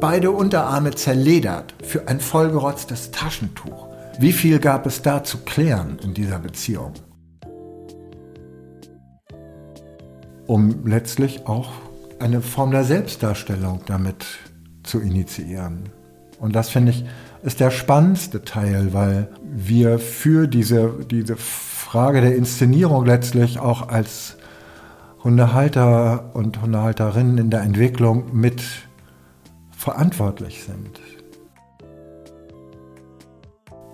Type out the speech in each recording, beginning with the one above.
beide Unterarme zerledert für ein vollgerotztes Taschentuch. Wie viel gab es da zu klären in dieser Beziehung? Um letztlich auch eine Form der Selbstdarstellung damit zu initiieren. Und das finde ich ist der spannendste Teil, weil wir für diese, diese Frage der Inszenierung letztlich auch als Hundehalter und Hundehalterinnen in der Entwicklung mit verantwortlich sind.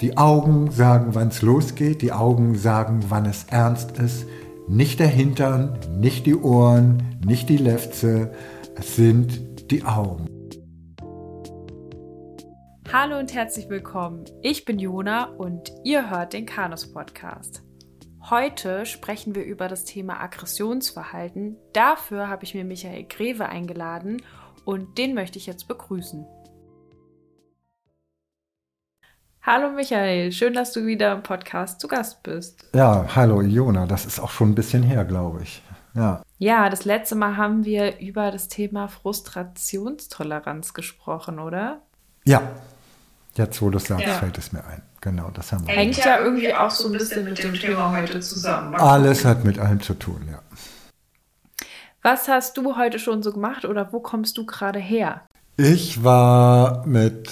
Die Augen sagen, wann es losgeht, die Augen sagen, wann es ernst ist. Nicht der Hintern, nicht die Ohren, nicht die Lefze, es sind die Augen. Hallo und herzlich willkommen. Ich bin Jona und ihr hört den Kanus Podcast. Heute sprechen wir über das Thema Aggressionsverhalten. Dafür habe ich mir Michael Greve eingeladen und den möchte ich jetzt begrüßen. Hallo Michael, schön, dass du wieder im Podcast zu Gast bist. Ja, hallo Jona, das ist auch schon ein bisschen her, glaube ich. Ja. ja, das letzte Mal haben wir über das Thema Frustrationstoleranz gesprochen, oder? Ja, jetzt wo du es sagst, ja. fällt es mir ein. Genau, das haben wir. Hängt ja irgendwie auch so ein bisschen mit dem Thema heute zusammen. Alles hat mit allem zu tun, ja. Was hast du heute schon so gemacht oder wo kommst du gerade her? Ich war mit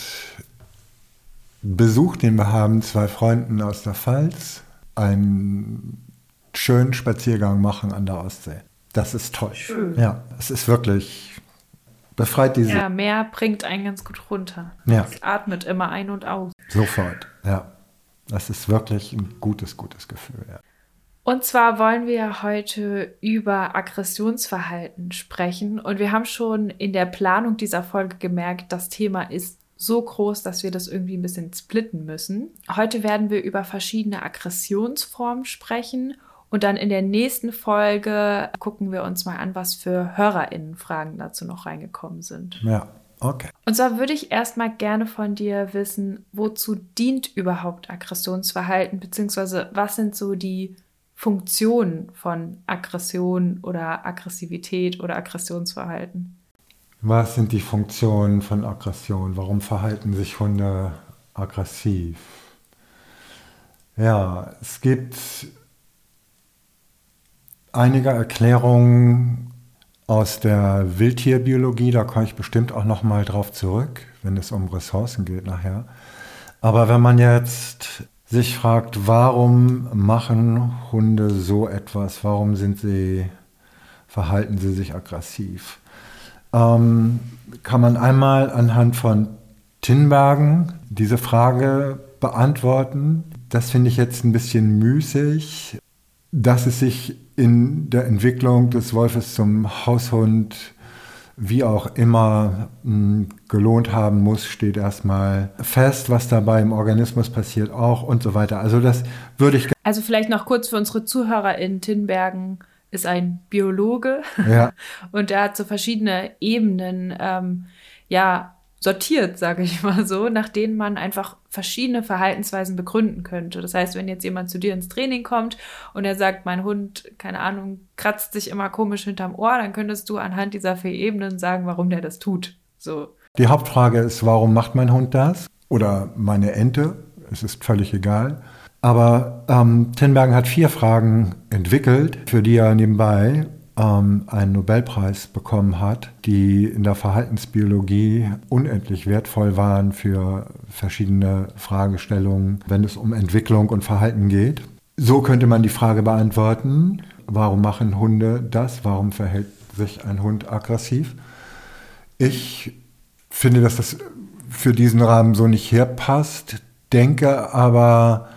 Besuch, den wir haben, zwei Freunden aus der Pfalz, einen schönen Spaziergang machen an der Ostsee. Das ist toll. Schön. Ja, es ist wirklich befreit diese. Ja, Meer bringt einen ganz gut runter. Ja. Es atmet immer ein und aus. Sofort, ja. Das ist wirklich ein gutes, gutes Gefühl, ja. Und zwar wollen wir heute über Aggressionsverhalten sprechen. Und wir haben schon in der Planung dieser Folge gemerkt, das Thema ist so groß, dass wir das irgendwie ein bisschen splitten müssen. Heute werden wir über verschiedene Aggressionsformen sprechen und dann in der nächsten Folge gucken wir uns mal an, was für HörerInnen-Fragen dazu noch reingekommen sind. Ja, okay. Und zwar würde ich erstmal gerne von dir wissen, wozu dient überhaupt Aggressionsverhalten, beziehungsweise was sind so die Funktionen von Aggression oder Aggressivität oder Aggressionsverhalten? Was sind die Funktionen von Aggression? Warum verhalten sich Hunde aggressiv? Ja, es gibt einige Erklärungen aus der Wildtierbiologie, da komme ich bestimmt auch noch mal drauf zurück, wenn es um Ressourcen geht nachher. Aber wenn man jetzt sich fragt, warum machen Hunde so etwas? Warum sind sie, verhalten sie sich aggressiv? ähm, kann man einmal anhand von Tinbergen diese Frage beantworten. Das finde ich jetzt ein bisschen müßig, dass es sich in der Entwicklung des Wolfes zum Haushund wie auch immer hm, gelohnt haben muss, steht erstmal fest, was dabei im Organismus passiert auch und so weiter. Also das würde ich. Also vielleicht noch kurz für unsere Zuhörer in Tinbergen ist ein Biologe ja. und der hat so verschiedene Ebenen ähm, ja sortiert, sage ich mal so, nach denen man einfach verschiedene Verhaltensweisen begründen könnte. Das heißt, wenn jetzt jemand zu dir ins Training kommt und er sagt, mein Hund, keine Ahnung, kratzt sich immer komisch hinterm Ohr, dann könntest du anhand dieser vier Ebenen sagen, warum der das tut. So. Die Hauptfrage ist, warum macht mein Hund das? Oder meine Ente? Es ist völlig egal. Aber ähm, Tinbergen hat vier Fragen entwickelt, für die er nebenbei ähm, einen Nobelpreis bekommen hat, die in der Verhaltensbiologie unendlich wertvoll waren für verschiedene Fragestellungen, wenn es um Entwicklung und Verhalten geht. So könnte man die Frage beantworten, warum machen Hunde das? Warum verhält sich ein Hund aggressiv? Ich finde, dass das für diesen Rahmen so nicht herpasst, denke aber,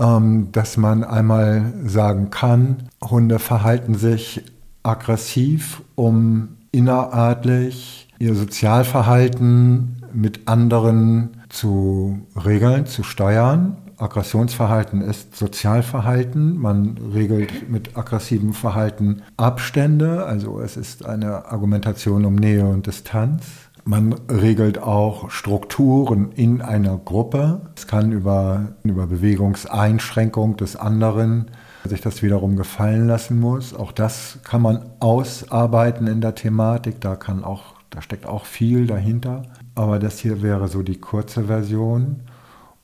ähm, dass man einmal sagen kann, Hunde verhalten sich aggressiv, um innerartlich ihr Sozialverhalten mit anderen zu regeln, zu steuern. Aggressionsverhalten ist Sozialverhalten. Man regelt mit aggressivem Verhalten Abstände, also es ist eine Argumentation um Nähe und Distanz. Man regelt auch Strukturen in einer Gruppe. Es kann über, über Bewegungseinschränkung des anderen sich das wiederum gefallen lassen muss. Auch das kann man ausarbeiten in der Thematik. Da kann auch Da steckt auch viel dahinter. Aber das hier wäre so die kurze Version.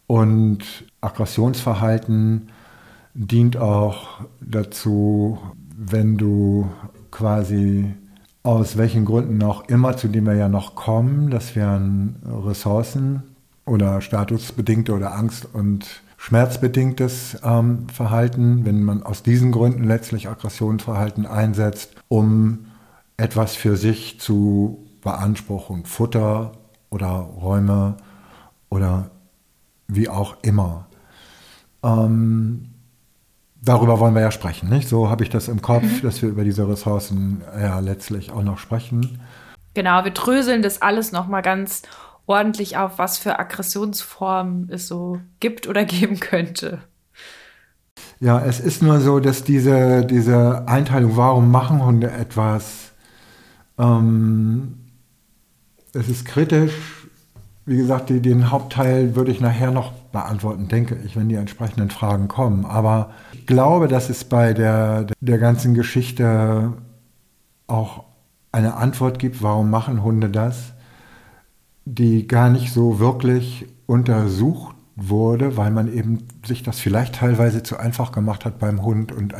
Und Aggressionsverhalten dient auch dazu, wenn du quasi aus welchen Gründen auch immer, zu denen wir ja noch kommen, das wären Ressourcen oder statusbedingte oder Angst- und schmerzbedingtes ähm, Verhalten, wenn man aus diesen Gründen letztlich Aggressionsverhalten einsetzt, um etwas für sich zu beanspruchen, Futter oder Räume oder wie auch immer. Ähm, darüber wollen wir ja sprechen, nicht? So habe ich das im Kopf, mhm. dass wir über diese Ressourcen ja letztlich auch noch sprechen. Genau, wir dröseln das alles nochmal ganz ordentlich auf, was für Aggressionsformen es so gibt oder geben könnte. Ja, es ist nur so, dass diese, diese Einteilung, warum machen Hunde etwas, ähm, es ist kritisch. Wie gesagt, die, den Hauptteil würde ich nachher noch beantworten, denke ich, wenn die entsprechenden Fragen kommen. Aber ich glaube, dass es bei der, der ganzen Geschichte auch eine Antwort gibt, warum machen Hunde das, die gar nicht so wirklich untersucht wurde, weil man eben sich das vielleicht teilweise zu einfach gemacht hat beim Hund und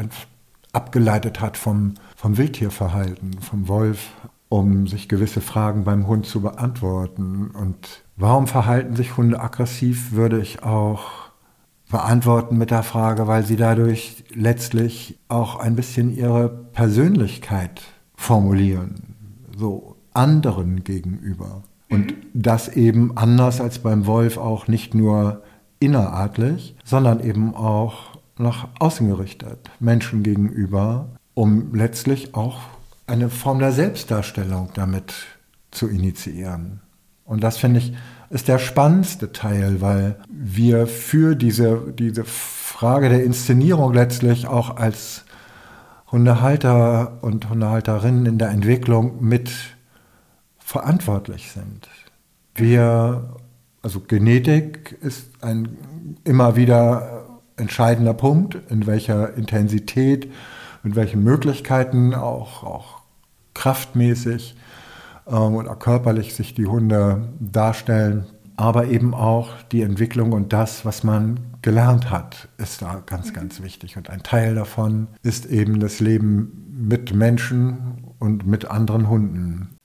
abgeleitet hat vom, vom Wildtierverhalten, vom Wolf, um sich gewisse Fragen beim Hund zu beantworten. Und warum verhalten sich Hunde aggressiv, würde ich auch beantworten mit der Frage, weil sie dadurch letztlich auch ein bisschen ihre Persönlichkeit formulieren, so anderen gegenüber. Und das eben anders als beim Wolf auch nicht nur inneratlich, sondern eben auch nach außen gerichtet, Menschen gegenüber, um letztlich auch eine Form der Selbstdarstellung damit zu initiieren. Und das finde ich ist der spannendste Teil, weil wir für diese, diese Frage der Inszenierung letztlich auch als Hundehalter und Hundehalterinnen in der Entwicklung mit verantwortlich sind. Wir, also Genetik ist ein immer wieder entscheidender Punkt, in welcher Intensität, mit welchen Möglichkeiten, auch, auch kraftmäßig ähm, oder körperlich sich die Hunde darstellen. Aber eben auch die Entwicklung und das, was man gelernt hat, ist da ganz, ganz wichtig. Und ein Teil davon ist eben das Leben mit Menschen und mit anderen Hunden.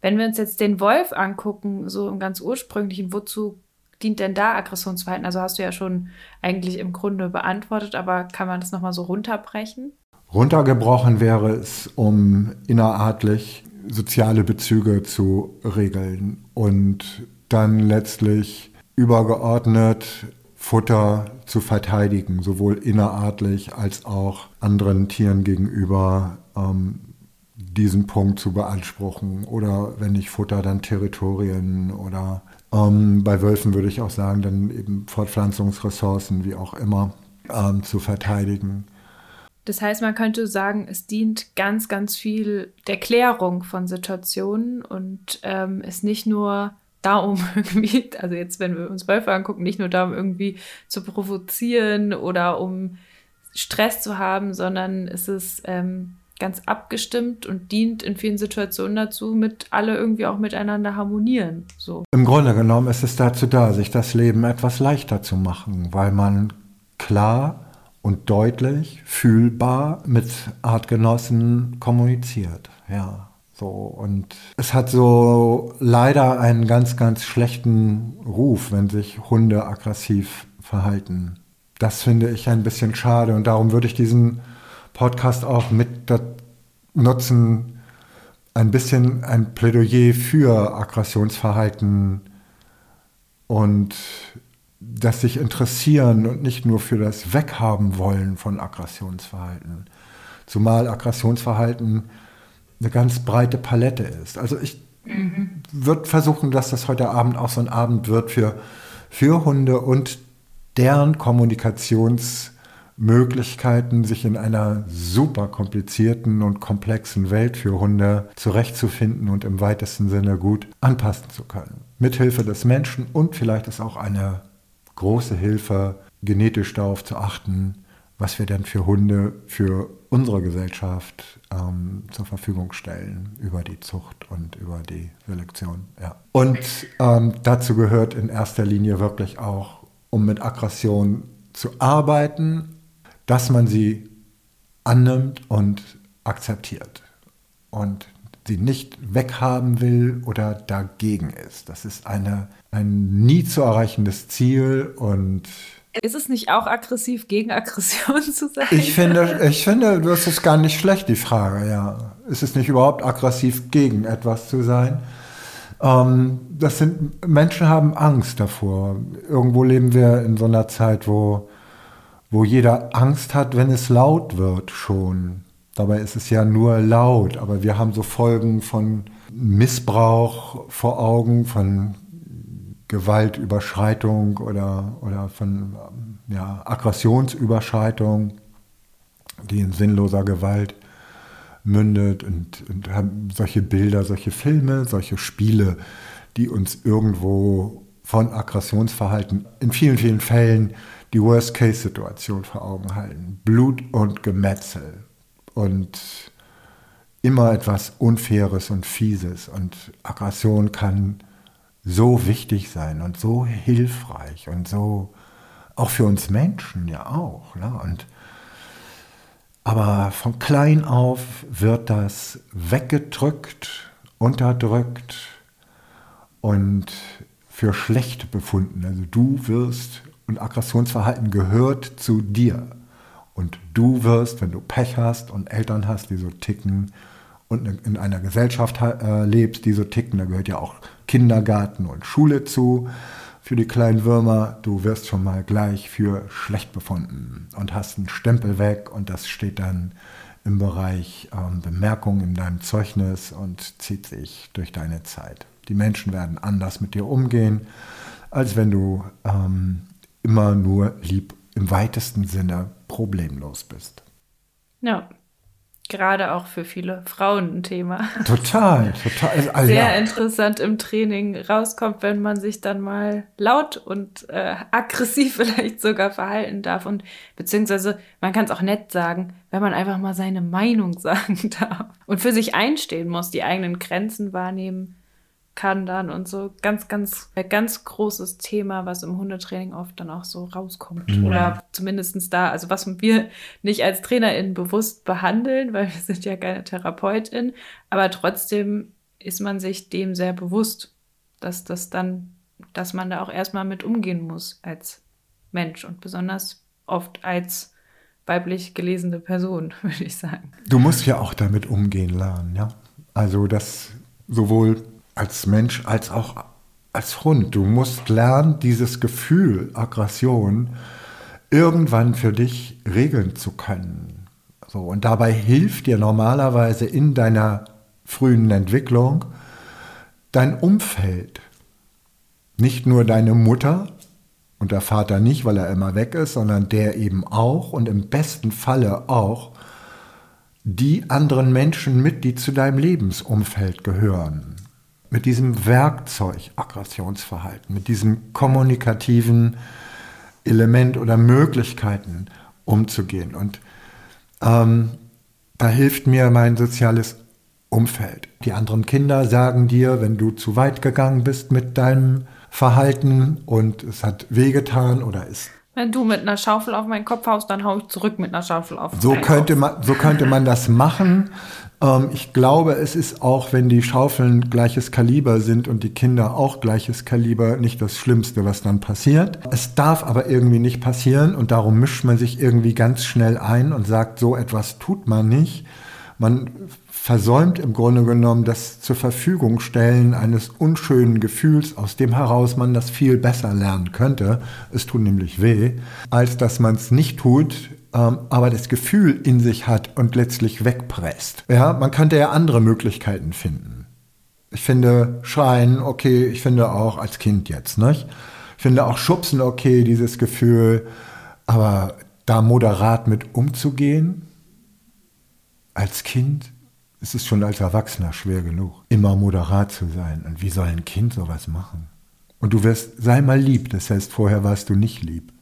Wenn wir uns jetzt den Wolf angucken, so im ganz ursprünglichen, wozu dient denn da Aggressionsverhalten? Also hast du ja schon eigentlich im Grunde beantwortet, aber kann man das nochmal so runterbrechen? Runtergebrochen wäre es, um innerartlich soziale Bezüge zu regeln und dann letztlich übergeordnet Futter zu verteidigen, sowohl innerartlich als auch anderen Tieren gegenüber ähm, diesen Punkt zu beanspruchen oder wenn nicht Futter, dann Territorien oder ähm, bei Wölfen würde ich auch sagen, dann eben Fortpflanzungsressourcen, wie auch immer, ähm, zu verteidigen. Das heißt, man könnte sagen, es dient ganz, ganz viel der Klärung von Situationen und ähm, ist nicht nur darum irgendwie, also jetzt, wenn wir uns Wölfe angucken, nicht nur darum irgendwie zu provozieren oder um Stress zu haben, sondern es ist ähm, ganz abgestimmt und dient in vielen Situationen dazu, mit alle irgendwie auch miteinander harmonieren. So. Im Grunde genommen ist es dazu da, sich das Leben etwas leichter zu machen, weil man klar und deutlich, fühlbar mit Artgenossen kommuniziert. Ja, so. Und es hat so leider einen ganz, ganz schlechten Ruf, wenn sich Hunde aggressiv verhalten. Das finde ich ein bisschen schade und darum würde ich diesen Podcast auch mit nutzen, ein bisschen ein Plädoyer für Aggressionsverhalten und das sich interessieren und nicht nur für das Weghaben wollen von Aggressionsverhalten. Zumal Aggressionsverhalten eine ganz breite Palette ist. Also ich mhm. würde versuchen, dass das heute Abend auch so ein Abend wird für, für Hunde und deren Kommunikationsmöglichkeiten, sich in einer super komplizierten und komplexen Welt für Hunde zurechtzufinden und im weitesten Sinne gut anpassen zu können. Mithilfe des Menschen und vielleicht ist auch eine große Hilfe, genetisch darauf zu achten, was wir denn für Hunde für unsere Gesellschaft ähm, zur Verfügung stellen über die Zucht und über die Selektion. Ja. Und ähm, dazu gehört in erster Linie wirklich auch, um mit Aggression zu arbeiten, dass man sie annimmt und akzeptiert und sie nicht weghaben will oder dagegen ist. Das ist eine, ein nie zu erreichendes Ziel und ist es nicht auch aggressiv, gegen Aggression zu sein? Ich finde, ich finde, das ist gar nicht schlecht, die Frage, ja. Ist es nicht überhaupt aggressiv, gegen etwas zu sein? Ähm, das sind, Menschen haben Angst davor. Irgendwo leben wir in so einer Zeit, wo, wo jeder Angst hat, wenn es laut wird schon. Dabei ist es ja nur laut, aber wir haben so Folgen von Missbrauch vor Augen, von Gewaltüberschreitung oder, oder von ja, Aggressionsüberschreitung, die in sinnloser Gewalt mündet und, und haben solche Bilder, solche Filme, solche Spiele, die uns irgendwo von Aggressionsverhalten in vielen, vielen Fällen die Worst-Case-Situation vor Augen halten. Blut und Gemetzel und immer etwas Unfaires und Fieses. Und Aggression kann so wichtig sein und so hilfreich und so auch für uns Menschen ja auch. Ne? Und, aber von klein auf wird das weggedrückt, unterdrückt und für schlecht befunden. Also du wirst und Aggressionsverhalten gehört zu dir. Und du wirst, wenn du Pech hast und Eltern hast, die so ticken und in einer Gesellschaft äh, lebst, die so ticken, da gehört ja auch Kindergarten und Schule zu für die kleinen Würmer. Du wirst schon mal gleich für schlecht befunden und hast einen Stempel weg und das steht dann im Bereich ähm, Bemerkungen in deinem Zeugnis und zieht sich durch deine Zeit. Die Menschen werden anders mit dir umgehen, als wenn du ähm, immer nur lieb im weitesten Sinne problemlos bist. Ja, gerade auch für viele Frauen ein Thema. Total, total. Also, Sehr ja. interessant im Training rauskommt, wenn man sich dann mal laut und äh, aggressiv vielleicht sogar verhalten darf. Und beziehungsweise man kann es auch nett sagen, wenn man einfach mal seine Meinung sagen darf und für sich einstehen muss, die eigenen Grenzen wahrnehmen kann dann und so ganz, ganz, ganz großes Thema, was im Hundetraining oft dann auch so rauskommt. Ja. Oder zumindestens da, also was wir nicht als TrainerInnen bewusst behandeln, weil wir sind ja keine Therapeutin, aber trotzdem ist man sich dem sehr bewusst, dass das dann, dass man da auch erstmal mit umgehen muss als Mensch und besonders oft als weiblich gelesene Person, würde ich sagen. Du musst ja auch damit umgehen lernen, ja. Also das sowohl als Mensch als auch als Hund. Du musst lernen, dieses Gefühl, Aggression, irgendwann für dich regeln zu können. So, und dabei hilft dir normalerweise in deiner frühen Entwicklung dein Umfeld. Nicht nur deine Mutter und der Vater nicht, weil er immer weg ist, sondern der eben auch und im besten Falle auch die anderen Menschen mit, die zu deinem Lebensumfeld gehören mit diesem Werkzeug Aggressionsverhalten, mit diesem kommunikativen Element oder Möglichkeiten umzugehen. Und ähm, da hilft mir mein soziales Umfeld. Die anderen Kinder sagen dir, wenn du zu weit gegangen bist mit deinem Verhalten und es hat wehgetan oder ist wenn du mit einer Schaufel auf meinen Kopf haust, dann hau ich zurück mit einer Schaufel auf so könnte Kopf. man So könnte man das machen. Ähm, ich glaube, es ist auch, wenn die Schaufeln gleiches Kaliber sind und die Kinder auch gleiches Kaliber, nicht das Schlimmste, was dann passiert. Es darf aber irgendwie nicht passieren und darum mischt man sich irgendwie ganz schnell ein und sagt, so etwas tut man nicht. Man versäumt im Grunde genommen das zur Verfügung stellen eines unschönen Gefühls, aus dem heraus man das viel besser lernen könnte. Es tut nämlich weh, als dass man es nicht tut, ähm, aber das Gefühl in sich hat und letztlich wegpresst. Ja, man könnte ja andere Möglichkeiten finden. Ich finde Schreien okay, ich finde auch als Kind jetzt, nicht? Ich finde auch Schubsen okay, dieses Gefühl, aber da moderat mit umzugehen, als Kind, ist es schon als Erwachsener schwer genug, immer moderat zu sein. Und wie soll ein Kind sowas machen? Und du wirst, sei mal lieb, das heißt, vorher warst du nicht lieb.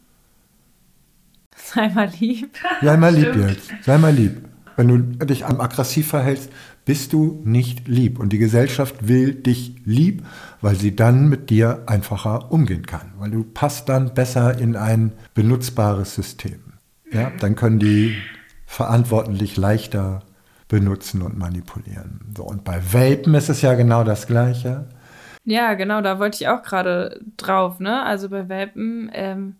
Sei mal lieb. Sei mal lieb jetzt. Sei mal lieb. Wenn du dich aggressiv verhältst, bist du nicht lieb. Und die Gesellschaft will dich lieb, weil sie dann mit dir einfacher umgehen kann. Weil du passt dann besser in ein benutzbares System. Ja, dann können die verantwortlich leichter benutzen und manipulieren. So, und bei Welpen ist es ja genau das Gleiche. Ja, genau, da wollte ich auch gerade drauf. Ne? Also bei Welpen ähm,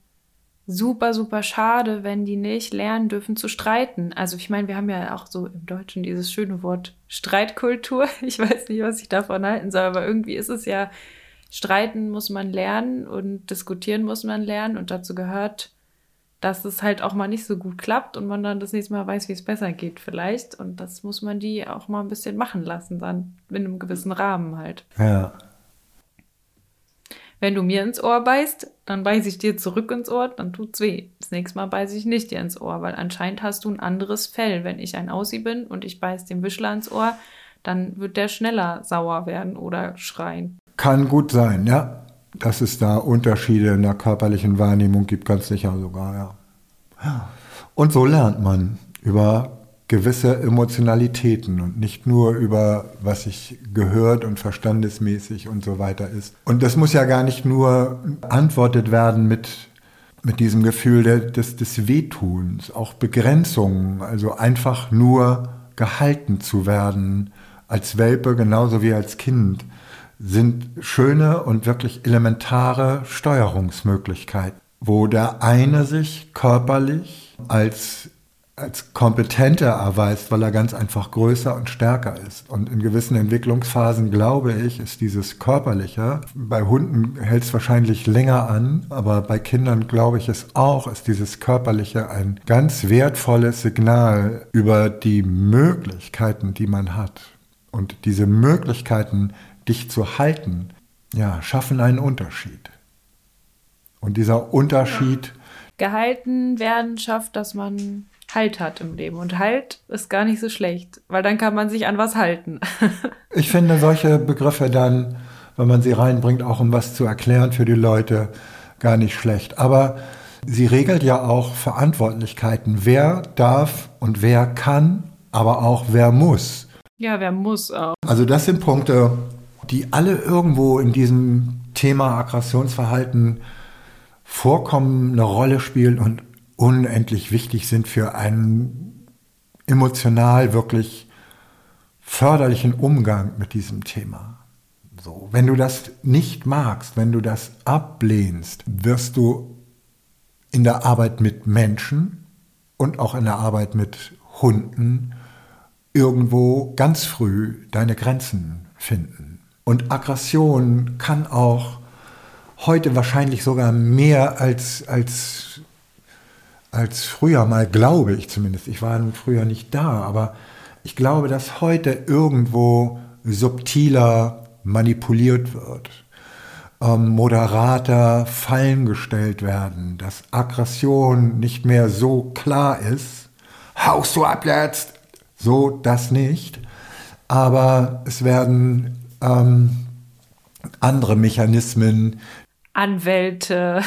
super, super schade, wenn die nicht lernen dürfen zu streiten. Also ich meine, wir haben ja auch so im Deutschen dieses schöne Wort Streitkultur. Ich weiß nicht, was ich davon halten soll, aber irgendwie ist es ja, streiten muss man lernen und diskutieren muss man lernen und dazu gehört, dass es halt auch mal nicht so gut klappt und man dann das nächste Mal weiß, wie es besser geht vielleicht. Und das muss man die auch mal ein bisschen machen lassen, dann in einem gewissen Rahmen halt. Ja. Wenn du mir ins Ohr beißt, dann beiße ich dir zurück ins Ohr, dann tut's weh. Das nächste Mal beiße ich nicht dir ins Ohr, weil anscheinend hast du ein anderes Fell. Wenn ich ein Aussie bin und ich beiß dem Wischler ins Ohr, dann wird der schneller sauer werden oder schreien. Kann gut sein, ja. Dass es da Unterschiede in der körperlichen Wahrnehmung gibt, ganz sicher sogar, ja. Und so lernt man über gewisse Emotionalitäten und nicht nur über, was sich gehört und verstandesmäßig und so weiter ist. Und das muss ja gar nicht nur beantwortet werden mit, mit diesem Gefühl des, des Wehtuns, auch Begrenzungen, also einfach nur gehalten zu werden als Welpe genauso wie als Kind sind schöne und wirklich elementare Steuerungsmöglichkeiten, wo der eine sich körperlich als als kompetenter erweist, weil er ganz einfach größer und stärker ist. Und in gewissen Entwicklungsphasen, glaube ich, ist dieses Körperliche, bei Hunden hält es wahrscheinlich länger an, aber bei Kindern, glaube ich es auch, ist dieses Körperliche ein ganz wertvolles Signal über die Möglichkeiten, die man hat. Und diese Möglichkeiten, dich zu halten, ja, schaffen einen Unterschied. Und dieser Unterschied. Gehalten werden schafft, dass man Halt hat im Leben. Und Halt ist gar nicht so schlecht, weil dann kann man sich an was halten. ich finde solche Begriffe dann, wenn man sie reinbringt, auch um was zu erklären für die Leute, gar nicht schlecht. Aber sie regelt ja auch Verantwortlichkeiten. Wer darf und wer kann, aber auch wer muss. Ja, wer muss auch. Also das sind Punkte, die alle irgendwo in diesem Thema Aggressionsverhalten vorkommen, eine Rolle spielen und unendlich wichtig sind für einen emotional wirklich förderlichen Umgang mit diesem Thema. So, wenn du das nicht magst, wenn du das ablehnst, wirst du in der Arbeit mit Menschen und auch in der Arbeit mit Hunden irgendwo ganz früh deine Grenzen finden. Und Aggression kann auch heute wahrscheinlich sogar mehr als, als als früher mal, glaube ich zumindest. Ich war früher nicht da, aber ich glaube, dass heute irgendwo subtiler manipuliert wird, ähm, moderater Fallen gestellt werden, dass Aggression nicht mehr so klar ist. Haust du ab jetzt? So, das nicht. Aber es werden ähm, andere Mechanismen Anwälte,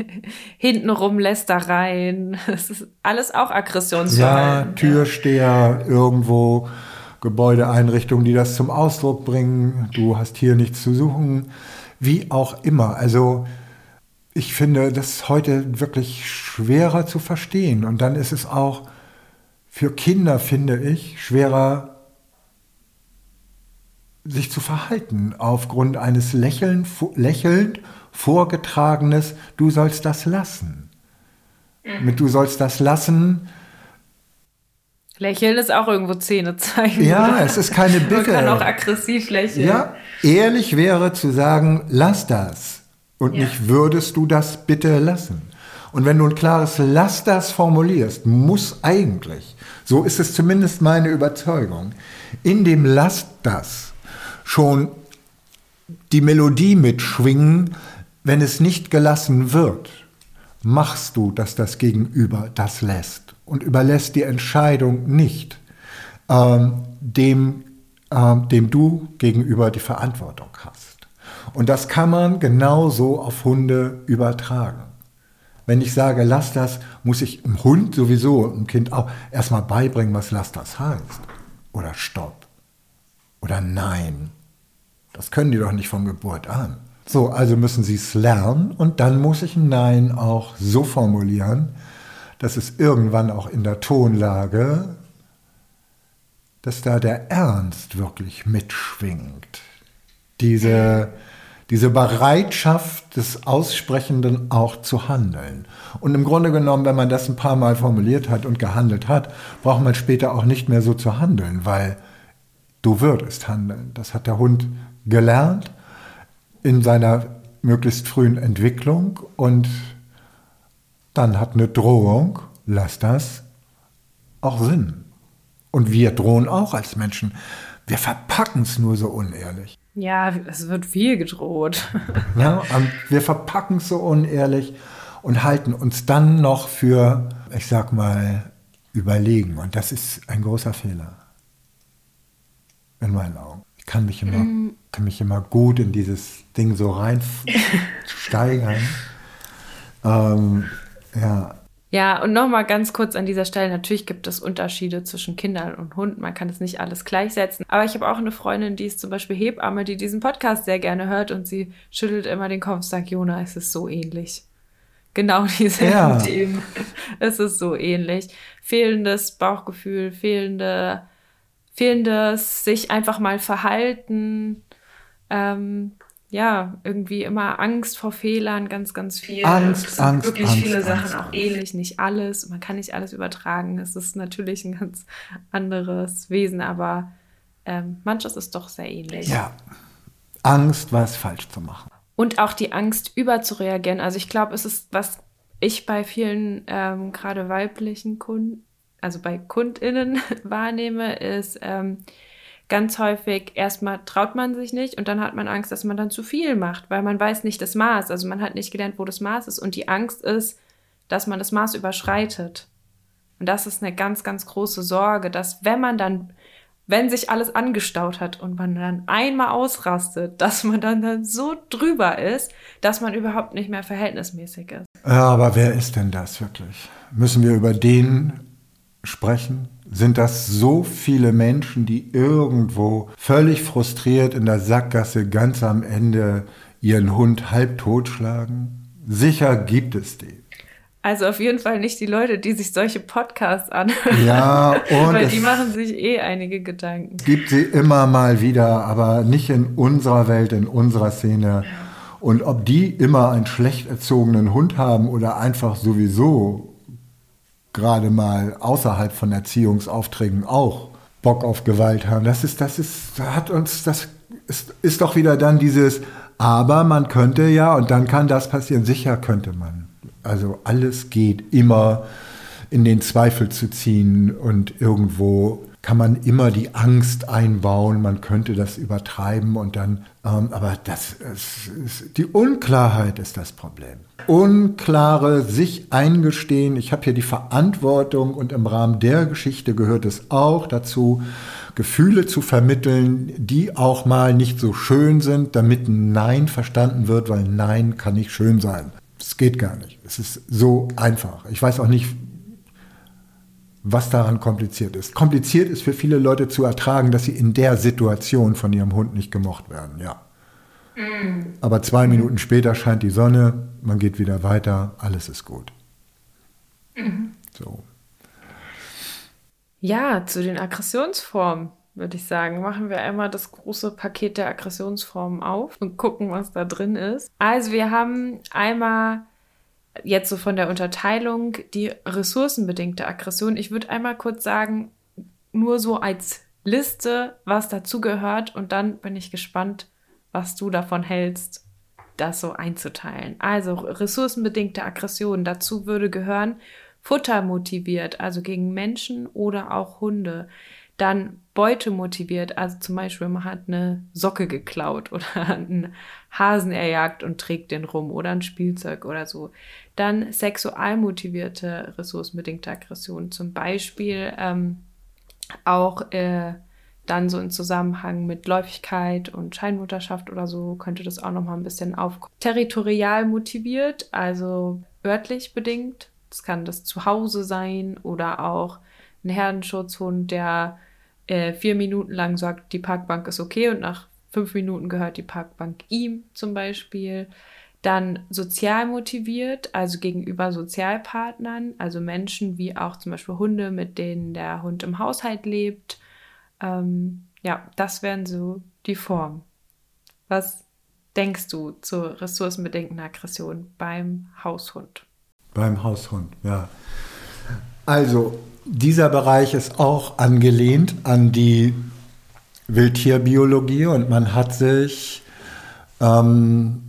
hintenrum Lästereien. Das ist alles auch Aggressionsverhalten. Ja, Türsteher irgendwo, Gebäudeeinrichtungen, die das zum Ausdruck bringen. Du hast hier nichts zu suchen. Wie auch immer. Also ich finde das heute wirklich schwerer zu verstehen. Und dann ist es auch für Kinder, finde ich, schwerer sich zu verhalten aufgrund eines Lächeln, lächelnd vorgetragenes, du sollst das lassen. Mit du sollst das lassen. Lächeln ist auch irgendwo Zähne zeigen. Ja, oder? es ist keine Bitte. Man kann auch aggressiv lächeln. Ja, ehrlich wäre zu sagen, lass das. Und ja. nicht würdest du das bitte lassen. Und wenn du ein klares Lass das formulierst, muss eigentlich, so ist es zumindest meine Überzeugung, in dem Lass das schon die Melodie mitschwingen, wenn es nicht gelassen wird, machst du, dass das Gegenüber das lässt und überlässt die Entscheidung nicht ähm, dem, ähm, dem du gegenüber die Verantwortung hast. Und das kann man genauso auf Hunde übertragen. Wenn ich sage, lass das, muss ich einem Hund sowieso, einem Kind auch erstmal beibringen, was lass das heißt. Oder stopp. Oder nein. Das können die doch nicht von Geburt an. So, also müssen sie es lernen und dann muss ich ein Nein auch so formulieren, dass es irgendwann auch in der Tonlage, dass da der Ernst wirklich mitschwingt. Diese, diese Bereitschaft des Aussprechenden auch zu handeln. Und im Grunde genommen, wenn man das ein paar Mal formuliert hat und gehandelt hat, braucht man später auch nicht mehr so zu handeln, weil du würdest handeln. Das hat der Hund gelernt in seiner möglichst frühen Entwicklung und dann hat eine Drohung, lass das, auch Sinn. Und wir drohen auch als Menschen. Wir verpacken es nur so unehrlich. Ja, es wird viel gedroht. ja, wir verpacken es so unehrlich und halten uns dann noch für, ich sag mal, überlegen. Und das ist ein großer Fehler. In meinen Augen. Ich kann mich immer, mm. kann mich immer gut in dieses Ding so reinsteigern. ähm, ja, ja, und nochmal ganz kurz an dieser Stelle, natürlich gibt es Unterschiede zwischen Kindern und Hunden, man kann es nicht alles gleichsetzen. Aber ich habe auch eine Freundin, die ist zum Beispiel Hebamme, die diesen Podcast sehr gerne hört und sie schüttelt immer den Kopf und sagt, Jona, es ist so ähnlich. Genau dieselben ja. Themen. Es ist so ähnlich. Fehlendes Bauchgefühl, fehlende, fehlendes sich einfach mal verhalten, ähm, ja, irgendwie immer Angst vor Fehlern, ganz, ganz viel. Angst, Angst, wirklich Angst, viele Angst, Sachen Angst. auch ähnlich, nicht alles. Man kann nicht alles übertragen. Es ist natürlich ein ganz anderes Wesen, aber ähm, manches ist doch sehr ähnlich. Ja, Angst, was falsch zu machen. Und auch die Angst, überzureagieren. Also ich glaube, es ist, was ich bei vielen, ähm, gerade weiblichen Kunden, also bei KundInnen wahrnehme, ist, ähm, ganz häufig erstmal traut man sich nicht und dann hat man Angst, dass man dann zu viel macht, weil man weiß nicht das Maß. Also man hat nicht gelernt, wo das Maß ist. Und die Angst ist, dass man das Maß überschreitet. Und das ist eine ganz, ganz große Sorge, dass wenn man dann, wenn sich alles angestaut hat und man dann einmal ausrastet, dass man dann, dann so drüber ist, dass man überhaupt nicht mehr verhältnismäßig ist. Ja, aber wer ist denn das wirklich? Müssen wir über den sprechen? Sind das so viele Menschen, die irgendwo völlig frustriert in der Sackgasse ganz am Ende ihren Hund halb totschlagen? Sicher gibt es die. Also auf jeden Fall nicht die Leute, die sich solche Podcasts anhören. Ja, und weil die machen sich eh einige Gedanken. Gibt sie immer mal wieder, aber nicht in unserer Welt, in unserer Szene. Und ob die immer einen schlecht erzogenen Hund haben oder einfach sowieso gerade mal außerhalb von Erziehungsaufträgen auch Bock auf Gewalt haben. Das ist, das ist, hat uns, das ist, ist doch wieder dann dieses, aber man könnte ja und dann kann das passieren. Sicher könnte man. Also alles geht immer in den Zweifel zu ziehen und irgendwo kann man immer die Angst einbauen, man könnte das übertreiben und dann, ähm, aber das ist, ist, die Unklarheit ist das Problem. Unklare sich eingestehen, ich habe hier die Verantwortung und im Rahmen der Geschichte gehört es auch dazu, Gefühle zu vermitteln, die auch mal nicht so schön sind, damit Nein verstanden wird, weil Nein kann nicht schön sein. Es geht gar nicht. Es ist so einfach. Ich weiß auch nicht, was daran kompliziert ist. Kompliziert ist für viele Leute zu ertragen, dass sie in der Situation von ihrem Hund nicht gemocht werden, ja. Mm. Aber zwei Minuten später scheint die Sonne, man geht wieder weiter, alles ist gut. Mhm. So. Ja, zu den Aggressionsformen würde ich sagen, machen wir einmal das große Paket der Aggressionsformen auf und gucken, was da drin ist. Also wir haben einmal jetzt so von der Unterteilung die ressourcenbedingte Aggression. Ich würde einmal kurz sagen, nur so als Liste, was dazugehört und dann bin ich gespannt, was du davon hältst, das so einzuteilen. Also ressourcenbedingte Aggression, dazu würde gehören Futter motiviert, also gegen Menschen oder auch Hunde. Dann Beute motiviert, also zum Beispiel man hat eine Socke geklaut oder einen Hasen erjagt und trägt den rum oder ein Spielzeug oder so. Dann sexual motivierte ressourcenbedingte Aggression, zum Beispiel ähm, auch äh, dann so in Zusammenhang mit Läufigkeit und Scheinmutterschaft oder so könnte das auch noch mal ein bisschen aufkommen. Territorial motiviert, also örtlich bedingt. Das kann das Zuhause sein oder auch ein Herdenschutzhund, der äh, vier Minuten lang sagt, die Parkbank ist okay und nach fünf Minuten gehört die Parkbank ihm zum Beispiel. Dann sozial motiviert, also gegenüber Sozialpartnern, also Menschen wie auch zum Beispiel Hunde, mit denen der Hund im Haushalt lebt. Ähm, ja, das wären so die Formen. Was denkst du zur ressourcenbedingten Aggression beim Haushund? Beim Haushund, ja. Also, dieser Bereich ist auch angelehnt an die Wildtierbiologie und man hat sich ähm,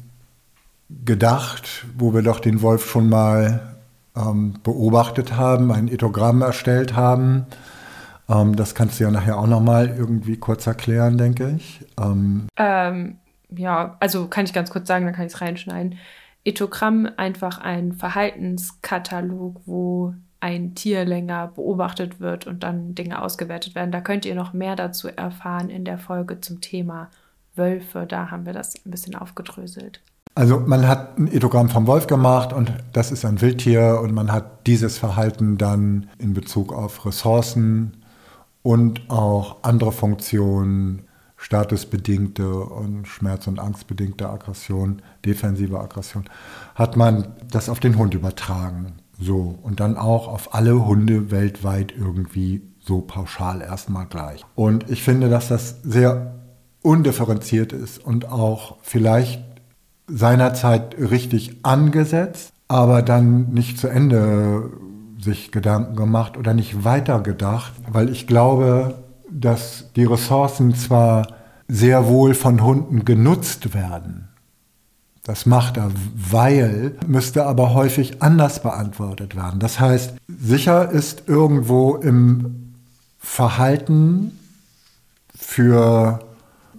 gedacht, wo wir doch den Wolf schon mal ähm, beobachtet haben, ein Ethogramm erstellt haben. Ähm, das kannst du ja nachher auch nochmal irgendwie kurz erklären, denke ich. Ähm, ähm, ja, also kann ich ganz kurz sagen, dann kann ich es reinschneiden. Ethogramm einfach ein Verhaltenskatalog, wo ein Tier länger beobachtet wird und dann Dinge ausgewertet werden. Da könnt ihr noch mehr dazu erfahren in der Folge zum Thema Wölfe. Da haben wir das ein bisschen aufgedröselt. Also man hat ein Ethogramm vom Wolf gemacht und das ist ein Wildtier und man hat dieses Verhalten dann in Bezug auf Ressourcen und auch andere Funktionen, statusbedingte und schmerz- und angstbedingte Aggression, defensive Aggression, hat man das auf den Hund übertragen. So, und dann auch auf alle Hunde weltweit irgendwie so pauschal erstmal gleich. Und ich finde, dass das sehr undifferenziert ist und auch vielleicht seinerzeit richtig angesetzt, aber dann nicht zu Ende sich Gedanken gemacht oder nicht weitergedacht, weil ich glaube, dass die Ressourcen zwar sehr wohl von Hunden genutzt werden, das macht er, weil müsste aber häufig anders beantwortet werden. Das heißt, sicher ist irgendwo im Verhalten für,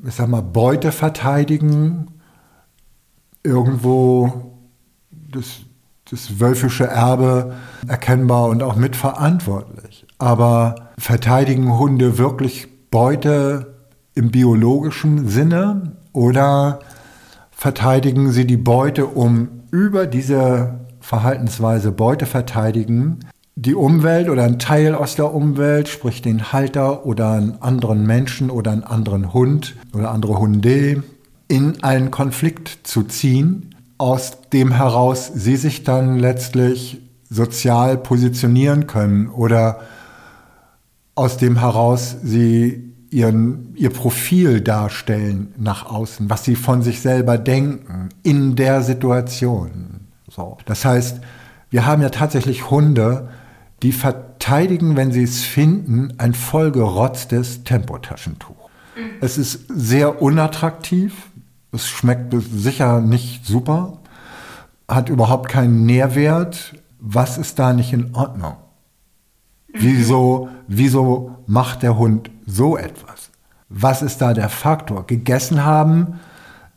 ich sag mal, Beute verteidigen irgendwo das, das wölfische Erbe erkennbar und auch mitverantwortlich. Aber verteidigen Hunde wirklich Beute im biologischen Sinne oder verteidigen sie die Beute, um über diese Verhaltensweise Beute verteidigen, die Umwelt oder ein Teil aus der Umwelt, sprich den Halter oder einen anderen Menschen oder einen anderen Hund oder andere Hunde, in einen Konflikt zu ziehen, aus dem heraus sie sich dann letztlich sozial positionieren können oder aus dem heraus sie ihren, ihr Profil darstellen nach außen, was sie von sich selber denken in der Situation. So. Das heißt, wir haben ja tatsächlich Hunde, die verteidigen, wenn sie es finden, ein vollgerotztes Tempotaschentuch. Mhm. Es ist sehr unattraktiv, es schmeckt sicher nicht super, hat überhaupt keinen Nährwert. Was ist da nicht in Ordnung? Wieso, wieso macht der Hund so etwas? Was ist da der Faktor? Gegessen haben,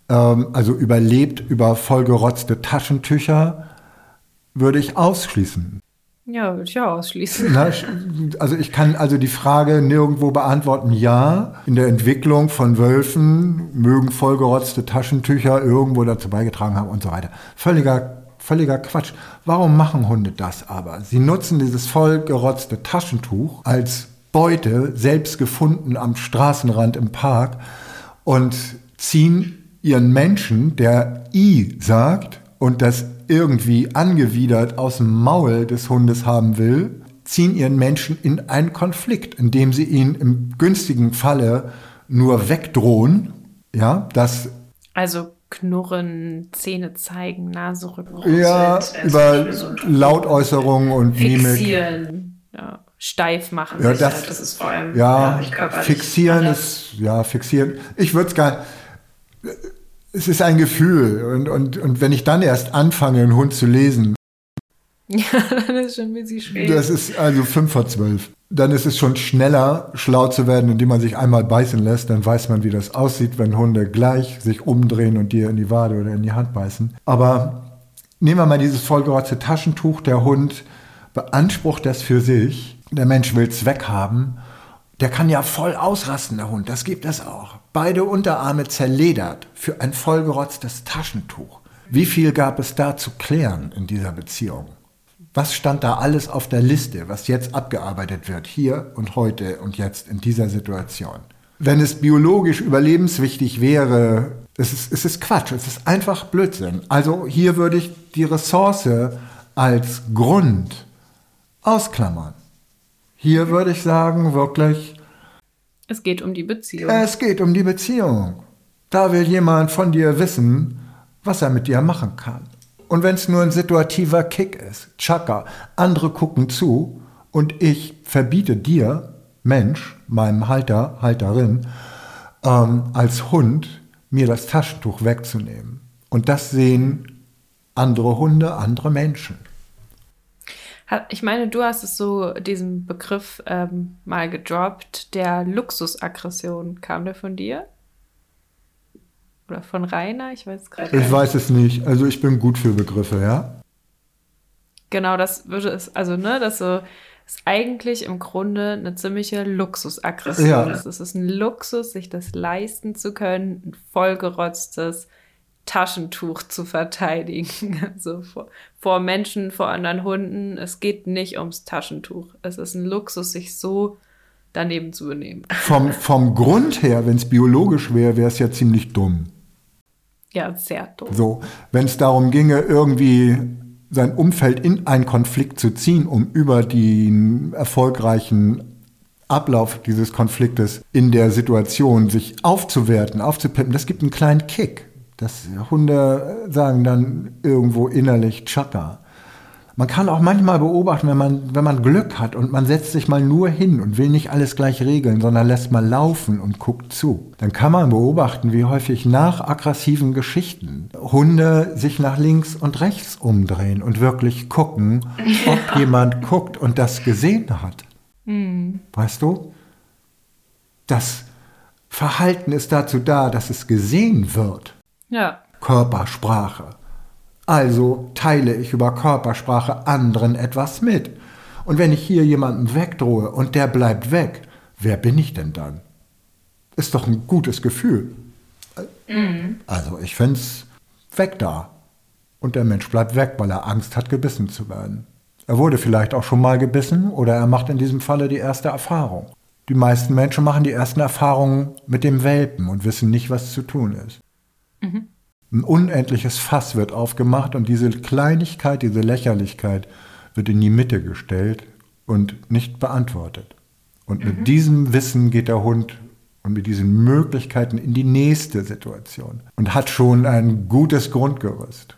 ähm, also überlebt über vollgerotzte Taschentücher, würde ich ausschließen. Ja, würde ich auch ausschließen. Na, also ich kann also die Frage nirgendwo beantworten, ja, in der Entwicklung von Wölfen mögen vollgerotzte Taschentücher irgendwo dazu beigetragen haben und so weiter. Völliger Völliger Quatsch. Warum machen Hunde das aber? Sie nutzen dieses vollgerotzte Taschentuch als Beute, selbst gefunden am Straßenrand im Park, und ziehen ihren Menschen, der I sagt und das irgendwie angewidert aus dem Maul des Hundes haben will, ziehen ihren Menschen in einen Konflikt, indem sie ihn im günstigen Falle nur wegdrohen. Ja, das also Knurren, Zähne zeigen, Nase rücken. Ja, über Lautäußerungen und Fixieren, ja, steif machen. Ja, das, das, ist vor allem ja, ja fixieren anders. ist ja fixieren. Ich würde es gar es ist ein Gefühl und, und, und wenn ich dann erst anfange, einen Hund zu lesen, ja, dann ist schon ein bisschen schwer. Das ist also fünf vor zwölf dann ist es schon schneller, schlau zu werden, indem man sich einmal beißen lässt. Dann weiß man, wie das aussieht, wenn Hunde gleich sich umdrehen und dir in die Wade oder in die Hand beißen. Aber nehmen wir mal dieses vollgerotzte Taschentuch. Der Hund beansprucht das für sich. Der Mensch will es weghaben. Der kann ja voll ausrasten, der Hund. Das gibt es auch. Beide Unterarme zerledert für ein vollgerotztes Taschentuch. Wie viel gab es da zu klären in dieser Beziehung? Was stand da alles auf der Liste, was jetzt abgearbeitet wird, hier und heute und jetzt in dieser Situation? Wenn es biologisch überlebenswichtig wäre, es ist, es ist Quatsch, es ist einfach Blödsinn. Also hier würde ich die Ressource als Grund ausklammern. Hier würde ich sagen, wirklich. Es geht um die Beziehung. Es geht um die Beziehung. Da will jemand von dir wissen, was er mit dir machen kann. Und wenn es nur ein situativer Kick ist, Chaka, andere gucken zu und ich verbiete dir, Mensch, meinem Halter, Halterin, ähm, als Hund, mir das Taschentuch wegzunehmen. Und das sehen andere Hunde, andere Menschen. Ich meine, du hast es so, diesen Begriff ähm, mal gedroppt, der Luxusaggression. Kam der von dir? Oder von Rainer? Ich weiß gerade Ich weiß es nicht. Also ich bin gut für Begriffe, ja? Genau, das würde es, also ne, das so ist eigentlich im Grunde eine ziemliche Luxusaggression. Ja. Es ist ein Luxus, sich das leisten zu können, ein vollgerotztes Taschentuch zu verteidigen. Also vor, vor Menschen, vor anderen Hunden. Es geht nicht ums Taschentuch. Es ist ein Luxus, sich so daneben zu benehmen. Vom, vom Grund her, wenn es biologisch wäre, wäre es ja ziemlich dumm. Ja, sehr dumm. So, wenn es darum ginge, irgendwie sein Umfeld in einen Konflikt zu ziehen, um über den erfolgreichen Ablauf dieses Konfliktes in der Situation sich aufzuwerten, aufzupippen, das gibt einen kleinen Kick. Das Hunde sagen dann irgendwo innerlich Chaka. Man kann auch manchmal beobachten, wenn man, wenn man Glück hat und man setzt sich mal nur hin und will nicht alles gleich regeln, sondern lässt mal laufen und guckt zu. Dann kann man beobachten, wie häufig nach aggressiven Geschichten Hunde sich nach links und rechts umdrehen und wirklich gucken, ob jemand guckt und das gesehen hat. Mhm. Weißt du? Das Verhalten ist dazu da, dass es gesehen wird. Ja. Körpersprache. Also teile ich über Körpersprache anderen etwas mit. Und wenn ich hier jemanden wegdrohe und der bleibt weg, wer bin ich denn dann? Ist doch ein gutes Gefühl. Mhm. Also ich finde es weg da. Und der Mensch bleibt weg, weil er Angst hat, gebissen zu werden. Er wurde vielleicht auch schon mal gebissen oder er macht in diesem Falle die erste Erfahrung. Die meisten Menschen machen die ersten Erfahrungen mit dem Welpen und wissen nicht, was zu tun ist. Mhm. Ein unendliches Fass wird aufgemacht und diese Kleinigkeit, diese Lächerlichkeit wird in die Mitte gestellt und nicht beantwortet. Und mhm. mit diesem Wissen geht der Hund und mit diesen Möglichkeiten in die nächste Situation und hat schon ein gutes Grundgerüst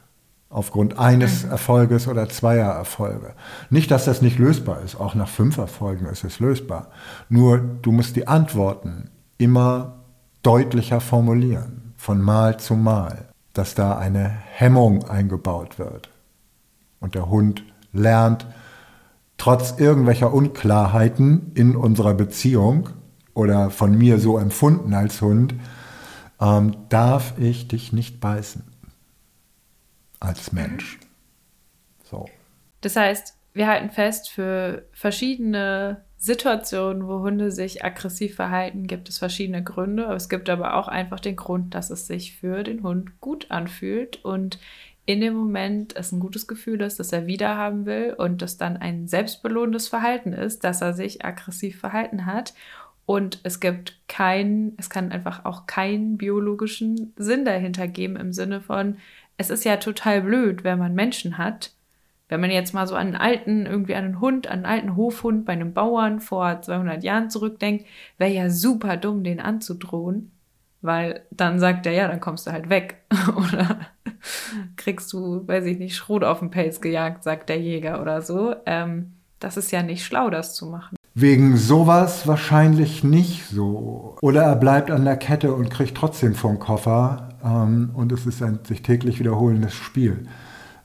aufgrund eines mhm. Erfolges oder zweier Erfolge. Nicht, dass das nicht lösbar ist, auch nach fünf Erfolgen ist es lösbar. Nur du musst die Antworten immer deutlicher formulieren, von Mal zu Mal dass da eine Hemmung eingebaut wird. Und der Hund lernt, trotz irgendwelcher Unklarheiten in unserer Beziehung oder von mir so empfunden als Hund, ähm, darf ich dich nicht beißen als Mensch. So. Das heißt, wir halten fest, für verschiedene Situationen, wo Hunde sich aggressiv verhalten, gibt es verschiedene Gründe. Es gibt aber auch einfach den Grund, dass es sich für den Hund gut anfühlt und in dem Moment es ein gutes Gefühl ist, dass er wieder haben will und das dann ein selbstbelohnendes Verhalten ist, dass er sich aggressiv verhalten hat. Und es gibt keinen, es kann einfach auch keinen biologischen Sinn dahinter geben im Sinne von, es ist ja total blöd, wenn man Menschen hat, wenn man jetzt mal so an einen alten, irgendwie an einen Hund, an einen alten Hofhund bei einem Bauern vor 200 Jahren zurückdenkt, wäre ja super dumm, den anzudrohen, weil dann sagt er, ja, dann kommst du halt weg. oder kriegst du, weiß ich nicht, Schrot auf den Pelz gejagt, sagt der Jäger oder so. Ähm, das ist ja nicht schlau, das zu machen. Wegen sowas wahrscheinlich nicht so. Oder er bleibt an der Kette und kriegt trotzdem vom Koffer ähm, und es ist ein sich täglich wiederholendes Spiel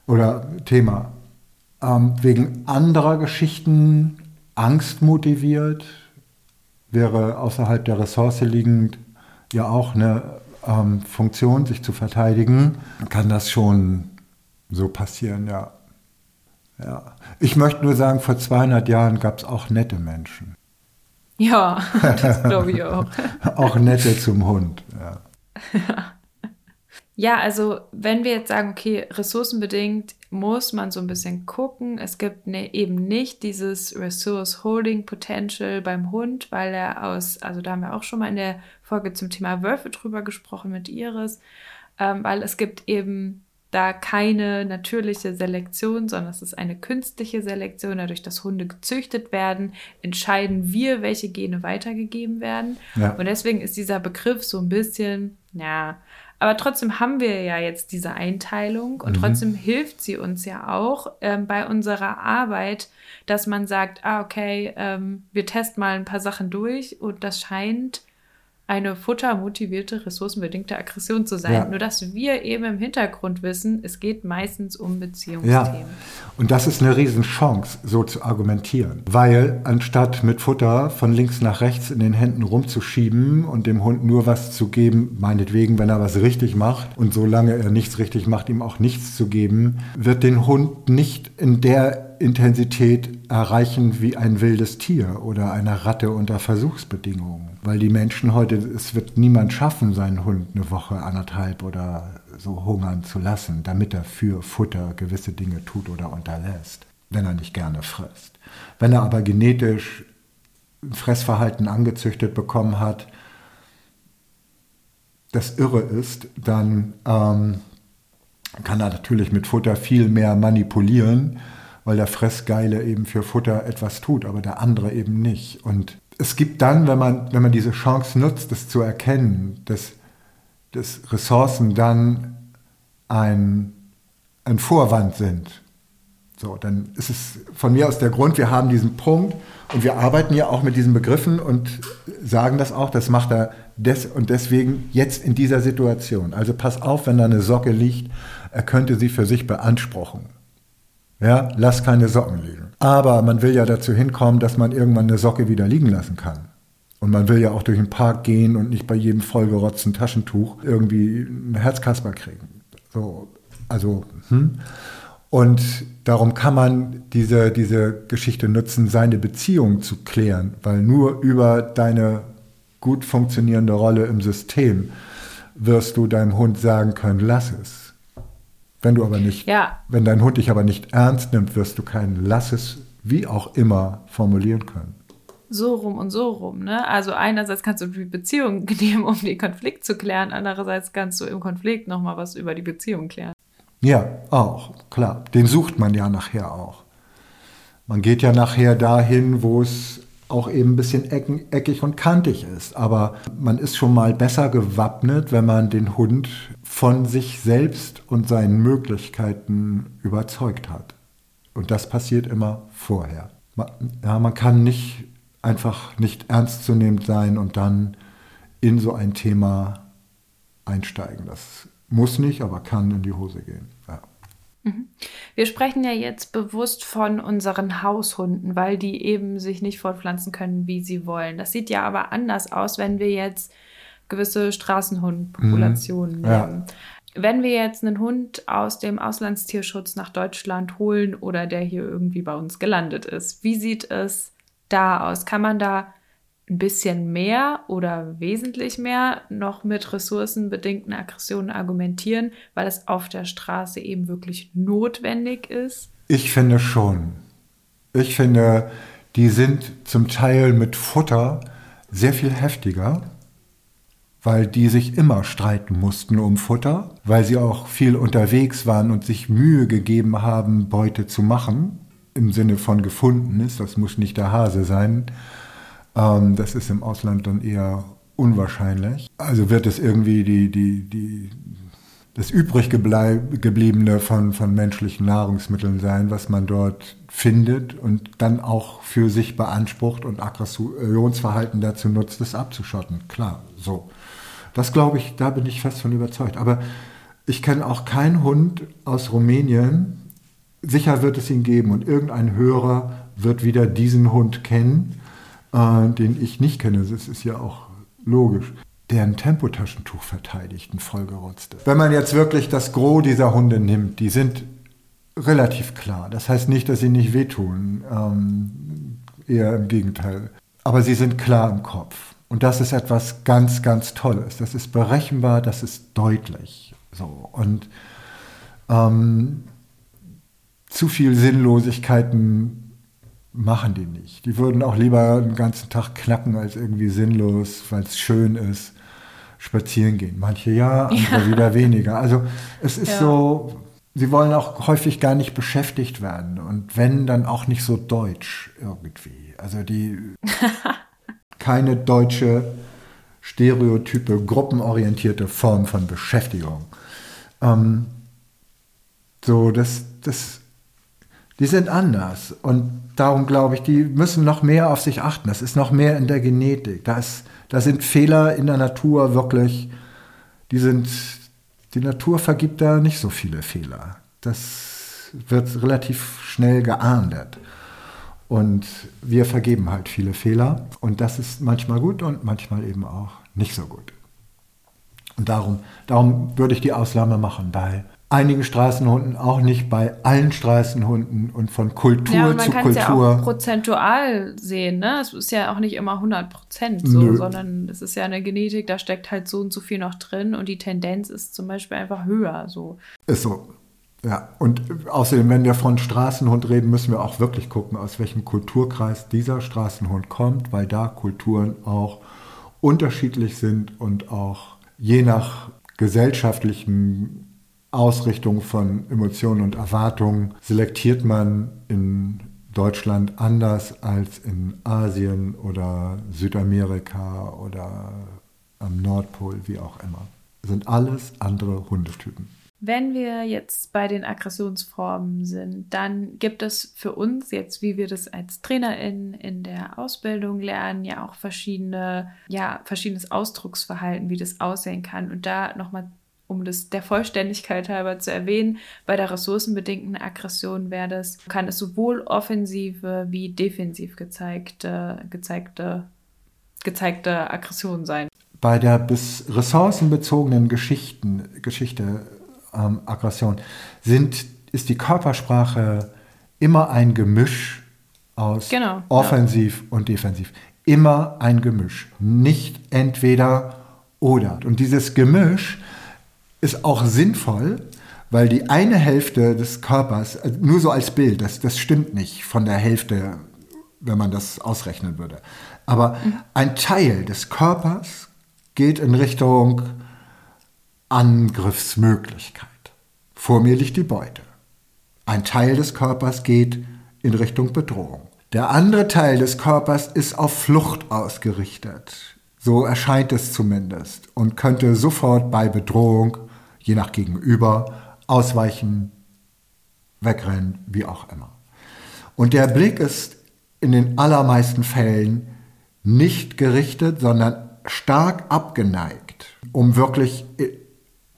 oder Thema ähm, wegen anderer Geschichten Angst motiviert, wäre außerhalb der Ressource liegend ja auch eine ähm, Funktion, sich zu verteidigen, kann das schon so passieren, ja. ja. Ich möchte nur sagen, vor 200 Jahren gab es auch nette Menschen. Ja, das glaube ich auch. auch nette zum Hund, ja. Ja, also wenn wir jetzt sagen, okay, ressourcenbedingt muss man so ein bisschen gucken. Es gibt ne, eben nicht dieses Resource Holding Potential beim Hund, weil er aus, also da haben wir auch schon mal in der Folge zum Thema Wölfe drüber gesprochen mit Iris, ähm, weil es gibt eben da keine natürliche Selektion, sondern es ist eine künstliche Selektion. Dadurch, dass Hunde gezüchtet werden, entscheiden wir, welche Gene weitergegeben werden. Ja. Und deswegen ist dieser Begriff so ein bisschen, ja, aber trotzdem haben wir ja jetzt diese Einteilung und mhm. trotzdem hilft sie uns ja auch ähm, bei unserer Arbeit, dass man sagt, ah, okay, ähm, wir testen mal ein paar Sachen durch und das scheint eine futtermotivierte, ressourcenbedingte Aggression zu sein. Ja. Nur dass wir eben im Hintergrund wissen, es geht meistens um Beziehungsthemen. Ja. Und das ist eine Riesenchance, so zu argumentieren. Weil anstatt mit Futter von links nach rechts in den Händen rumzuschieben und dem Hund nur was zu geben, meinetwegen, wenn er was richtig macht und solange er nichts richtig macht, ihm auch nichts zu geben, wird den Hund nicht in der Intensität erreichen wie ein wildes Tier oder eine Ratte unter Versuchsbedingungen. Weil die Menschen heute, es wird niemand schaffen, seinen Hund eine Woche, anderthalb oder so hungern zu lassen, damit er für Futter gewisse Dinge tut oder unterlässt, wenn er nicht gerne frisst. Wenn er aber genetisch Fressverhalten angezüchtet bekommen hat, das irre ist, dann ähm, kann er natürlich mit Futter viel mehr manipulieren weil der Fressgeile eben für Futter etwas tut, aber der andere eben nicht. Und es gibt dann, wenn man, wenn man diese Chance nutzt, das zu erkennen, dass, dass Ressourcen dann ein, ein Vorwand sind. So, dann ist es von mir aus der Grund, wir haben diesen Punkt und wir arbeiten ja auch mit diesen Begriffen und sagen das auch, das macht er des und deswegen jetzt in dieser Situation. Also pass auf, wenn da eine Socke liegt, er könnte sie für sich beanspruchen. Ja, lass keine Socken liegen. Aber man will ja dazu hinkommen, dass man irgendwann eine Socke wieder liegen lassen kann. Und man will ja auch durch den Park gehen und nicht bei jedem vollgerotzten Taschentuch irgendwie ein Herzkasper kriegen. So, also, hm. Und darum kann man diese, diese Geschichte nutzen, seine Beziehung zu klären, weil nur über deine gut funktionierende Rolle im System wirst du deinem Hund sagen können, lass es. Wenn du aber nicht, ja. wenn dein Hund dich aber nicht ernst nimmt, wirst du kein Lasses, wie auch immer, formulieren können. So rum und so rum, ne? Also einerseits kannst du die Beziehung nehmen, um den Konflikt zu klären, andererseits kannst du im Konflikt nochmal was über die Beziehung klären. Ja, auch, klar. Den sucht man ja nachher auch. Man geht ja nachher dahin, wo es auch eben ein bisschen eckig und kantig ist. Aber man ist schon mal besser gewappnet, wenn man den Hund von sich selbst und seinen Möglichkeiten überzeugt hat. Und das passiert immer vorher. Man, ja, man kann nicht einfach nicht ernstzunehmend sein und dann in so ein Thema einsteigen. Das muss nicht, aber kann in die Hose gehen. Ja. Mhm. Wir sprechen ja jetzt bewusst von unseren Haushunden, weil die eben sich nicht fortpflanzen können, wie sie wollen. Das sieht ja aber anders aus, wenn wir jetzt gewisse Straßenhundpopulationen mhm. nehmen. Ja. Wenn wir jetzt einen Hund aus dem Auslandstierschutz nach Deutschland holen oder der hier irgendwie bei uns gelandet ist, wie sieht es da aus? Kann man da ein bisschen mehr oder wesentlich mehr noch mit ressourcenbedingten Aggressionen argumentieren, weil es auf der Straße eben wirklich notwendig ist? Ich finde schon. Ich finde, die sind zum Teil mit Futter sehr viel heftiger weil die sich immer streiten mussten um Futter, weil sie auch viel unterwegs waren und sich Mühe gegeben haben, Beute zu machen, im Sinne von gefunden ist, das muss nicht der Hase sein. Ähm, das ist im Ausland dann eher unwahrscheinlich. Also wird es irgendwie die, die, die, das übrig gebliebene von, von menschlichen Nahrungsmitteln sein, was man dort findet und dann auch für sich beansprucht und Aggressionsverhalten dazu nutzt, es abzuschotten. Klar, so. Das glaube ich, da bin ich fest von überzeugt. Aber ich kenne auch keinen Hund aus Rumänien. Sicher wird es ihn geben und irgendein Hörer wird wieder diesen Hund kennen, äh, den ich nicht kenne. Das ist ja auch logisch. Der ein Tempotaschentuch verteidigt, ein vollgerotzte. Wenn man jetzt wirklich das Gros dieser Hunde nimmt, die sind relativ klar. Das heißt nicht, dass sie nicht wehtun. Ähm, eher im Gegenteil. Aber sie sind klar im Kopf. Und das ist etwas ganz, ganz Tolles. Das ist berechenbar, das ist deutlich. So, und ähm, zu viel Sinnlosigkeiten machen die nicht. Die würden auch lieber den ganzen Tag knacken als irgendwie sinnlos, weil es schön ist, spazieren gehen. Manche ja, andere ja. wieder weniger. Also es ist ja. so, sie wollen auch häufig gar nicht beschäftigt werden und wenn, dann auch nicht so deutsch irgendwie. Also die keine deutsche stereotype, gruppenorientierte Form von Beschäftigung. Ähm, so, das, das, die sind anders und darum glaube ich, die müssen noch mehr auf sich achten. Das ist noch mehr in der Genetik. Da, ist, da sind Fehler in der Natur wirklich, die sind, die Natur vergibt da nicht so viele Fehler. Das wird relativ schnell geahndet. Und wir vergeben halt viele Fehler. Und das ist manchmal gut und manchmal eben auch nicht so gut. Und darum, darum würde ich die Ausnahme machen bei einigen Straßenhunden, auch nicht bei allen Straßenhunden und von Kultur ja, zu Kultur. Man kann es ja auch prozentual sehen, ne? Es ist ja auch nicht immer 100 Prozent so, sondern es ist ja eine Genetik, da steckt halt so und so viel noch drin und die Tendenz ist zum Beispiel einfach höher. So. Ist so. Ja, und außerdem, wenn wir von Straßenhund reden, müssen wir auch wirklich gucken, aus welchem Kulturkreis dieser Straßenhund kommt, weil da Kulturen auch unterschiedlich sind und auch je nach gesellschaftlichen Ausrichtung von Emotionen und Erwartungen selektiert man in Deutschland anders als in Asien oder Südamerika oder am Nordpol, wie auch immer. sind alles andere Hundetypen. Wenn wir jetzt bei den Aggressionsformen sind, dann gibt es für uns jetzt, wie wir das als Trainerin in der Ausbildung lernen, ja auch verschiedene, ja, verschiedenes Ausdrucksverhalten, wie das aussehen kann. Und da nochmal, um das der Vollständigkeit halber zu erwähnen, bei der ressourcenbedingten Aggression wäre das, kann es sowohl offensive wie defensiv gezeigte, gezeigte, gezeigte Aggression sein. Bei der bis ressourcenbezogenen Geschichten, Geschichte ähm, Aggression, sind, ist die Körpersprache immer ein Gemisch aus genau, offensiv ja. und defensiv. Immer ein Gemisch. Nicht entweder oder. Und dieses Gemisch ist auch sinnvoll, weil die eine Hälfte des Körpers, äh, nur so als Bild, das, das stimmt nicht von der Hälfte, wenn man das ausrechnen würde. Aber mhm. ein Teil des Körpers geht in Richtung Angriffsmöglichkeit. Vor mir liegt die Beute. Ein Teil des Körpers geht in Richtung Bedrohung. Der andere Teil des Körpers ist auf Flucht ausgerichtet. So erscheint es zumindest und könnte sofort bei Bedrohung, je nach Gegenüber, ausweichen, wegrennen, wie auch immer. Und der Blick ist in den allermeisten Fällen nicht gerichtet, sondern stark abgeneigt, um wirklich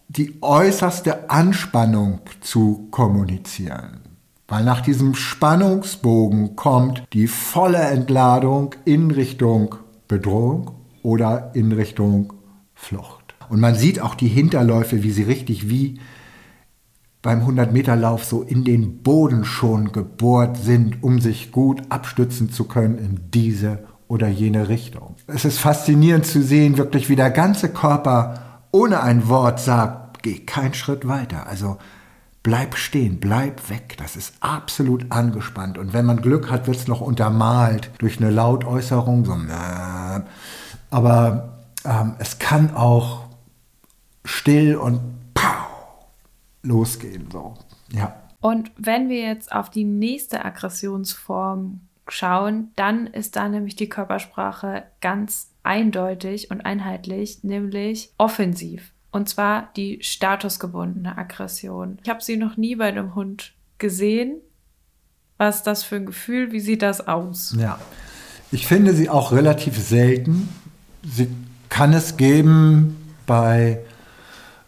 die äußerste Anspannung zu kommunizieren. Weil nach diesem Spannungsbogen kommt die volle Entladung in Richtung Bedrohung oder in Richtung Flucht. Und man sieht auch die Hinterläufe, wie sie richtig wie beim 100-Meter-Lauf so in den Boden schon gebohrt sind, um sich gut abstützen zu können in diese oder jene Richtung. Es ist faszinierend zu sehen, wirklich wie der ganze Körper ohne ein Wort sagt, geh keinen Schritt weiter. Also bleib stehen, bleib weg. Das ist absolut angespannt. Und wenn man Glück hat, wird es noch untermalt durch eine Lautäußerung. So, aber ähm, es kann auch still und pow, losgehen. So. Ja. Und wenn wir jetzt auf die nächste Aggressionsform schauen, dann ist da nämlich die Körpersprache ganz eindeutig und einheitlich, nämlich offensiv. Und zwar die statusgebundene Aggression. Ich habe sie noch nie bei einem Hund gesehen. Was ist das für ein Gefühl? Wie sieht das aus? Ja, ich finde sie auch relativ selten. Sie kann es geben bei,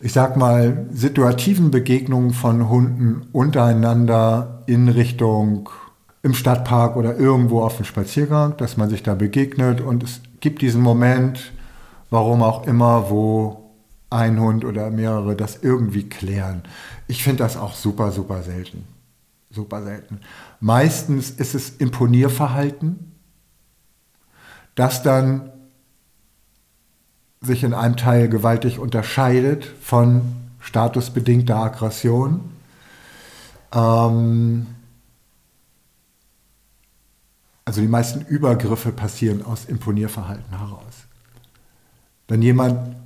ich sag mal, situativen Begegnungen von Hunden untereinander in Richtung im Stadtpark oder irgendwo auf dem Spaziergang, dass man sich da begegnet und es gibt diesen Moment, warum auch immer, wo ein Hund oder mehrere das irgendwie klären. Ich finde das auch super, super selten. Super selten. Meistens ist es Imponierverhalten, das dann sich in einem Teil gewaltig unterscheidet von statusbedingter Aggression. Ähm, also die meisten Übergriffe passieren aus Imponierverhalten heraus. Wenn jemand,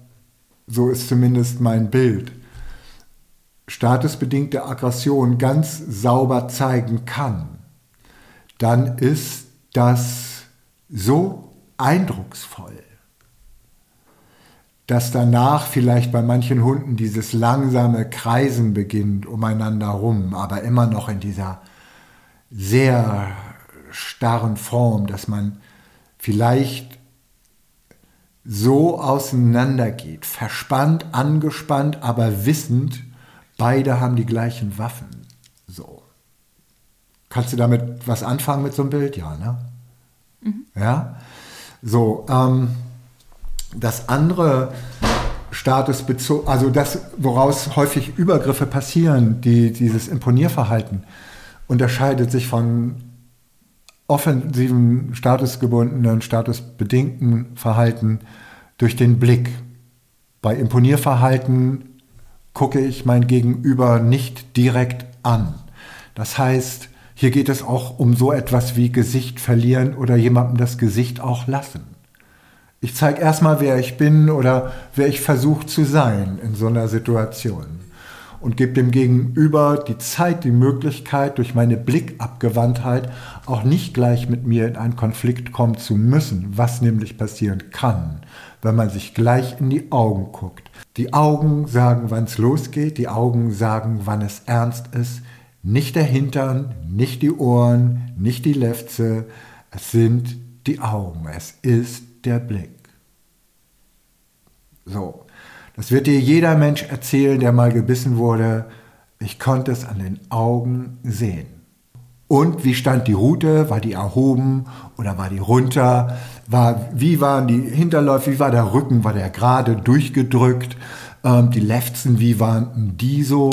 so ist zumindest mein Bild, statusbedingte Aggression ganz sauber zeigen kann, dann ist das so eindrucksvoll, dass danach vielleicht bei manchen Hunden dieses langsame Kreisen beginnt umeinander rum, aber immer noch in dieser sehr starren Form, dass man vielleicht so auseinandergeht, verspannt, angespannt, aber wissend, beide haben die gleichen Waffen. So. Kannst du damit was anfangen mit so einem Bild? Ja, ne? Mhm. Ja? So, ähm, das andere Statusbezogen, also das, woraus häufig Übergriffe passieren, die, dieses Imponierverhalten, unterscheidet sich von offensiven, statusgebundenen, statusbedingten Verhalten durch den Blick. Bei Imponierverhalten gucke ich mein Gegenüber nicht direkt an. Das heißt, hier geht es auch um so etwas wie Gesicht verlieren oder jemandem das Gesicht auch lassen. Ich zeige erstmal, wer ich bin oder wer ich versuche zu sein in so einer Situation und gebe dem Gegenüber die Zeit, die Möglichkeit, durch meine Blickabgewandtheit auch nicht gleich mit mir in einen Konflikt kommen zu müssen, was nämlich passieren kann, wenn man sich gleich in die Augen guckt. Die Augen sagen, wann es losgeht, die Augen sagen, wann es ernst ist, nicht der Hintern, nicht die Ohren, nicht die Lefze, es sind die Augen, es ist der Blick. So, das wird dir jeder Mensch erzählen, der mal gebissen wurde. Ich konnte es an den Augen sehen. Und wie stand die Rute? War die erhoben oder war die runter? War, wie waren die Hinterläufe? Wie war der Rücken? War der gerade durchgedrückt? Ähm, die Lefzen, wie waren die so?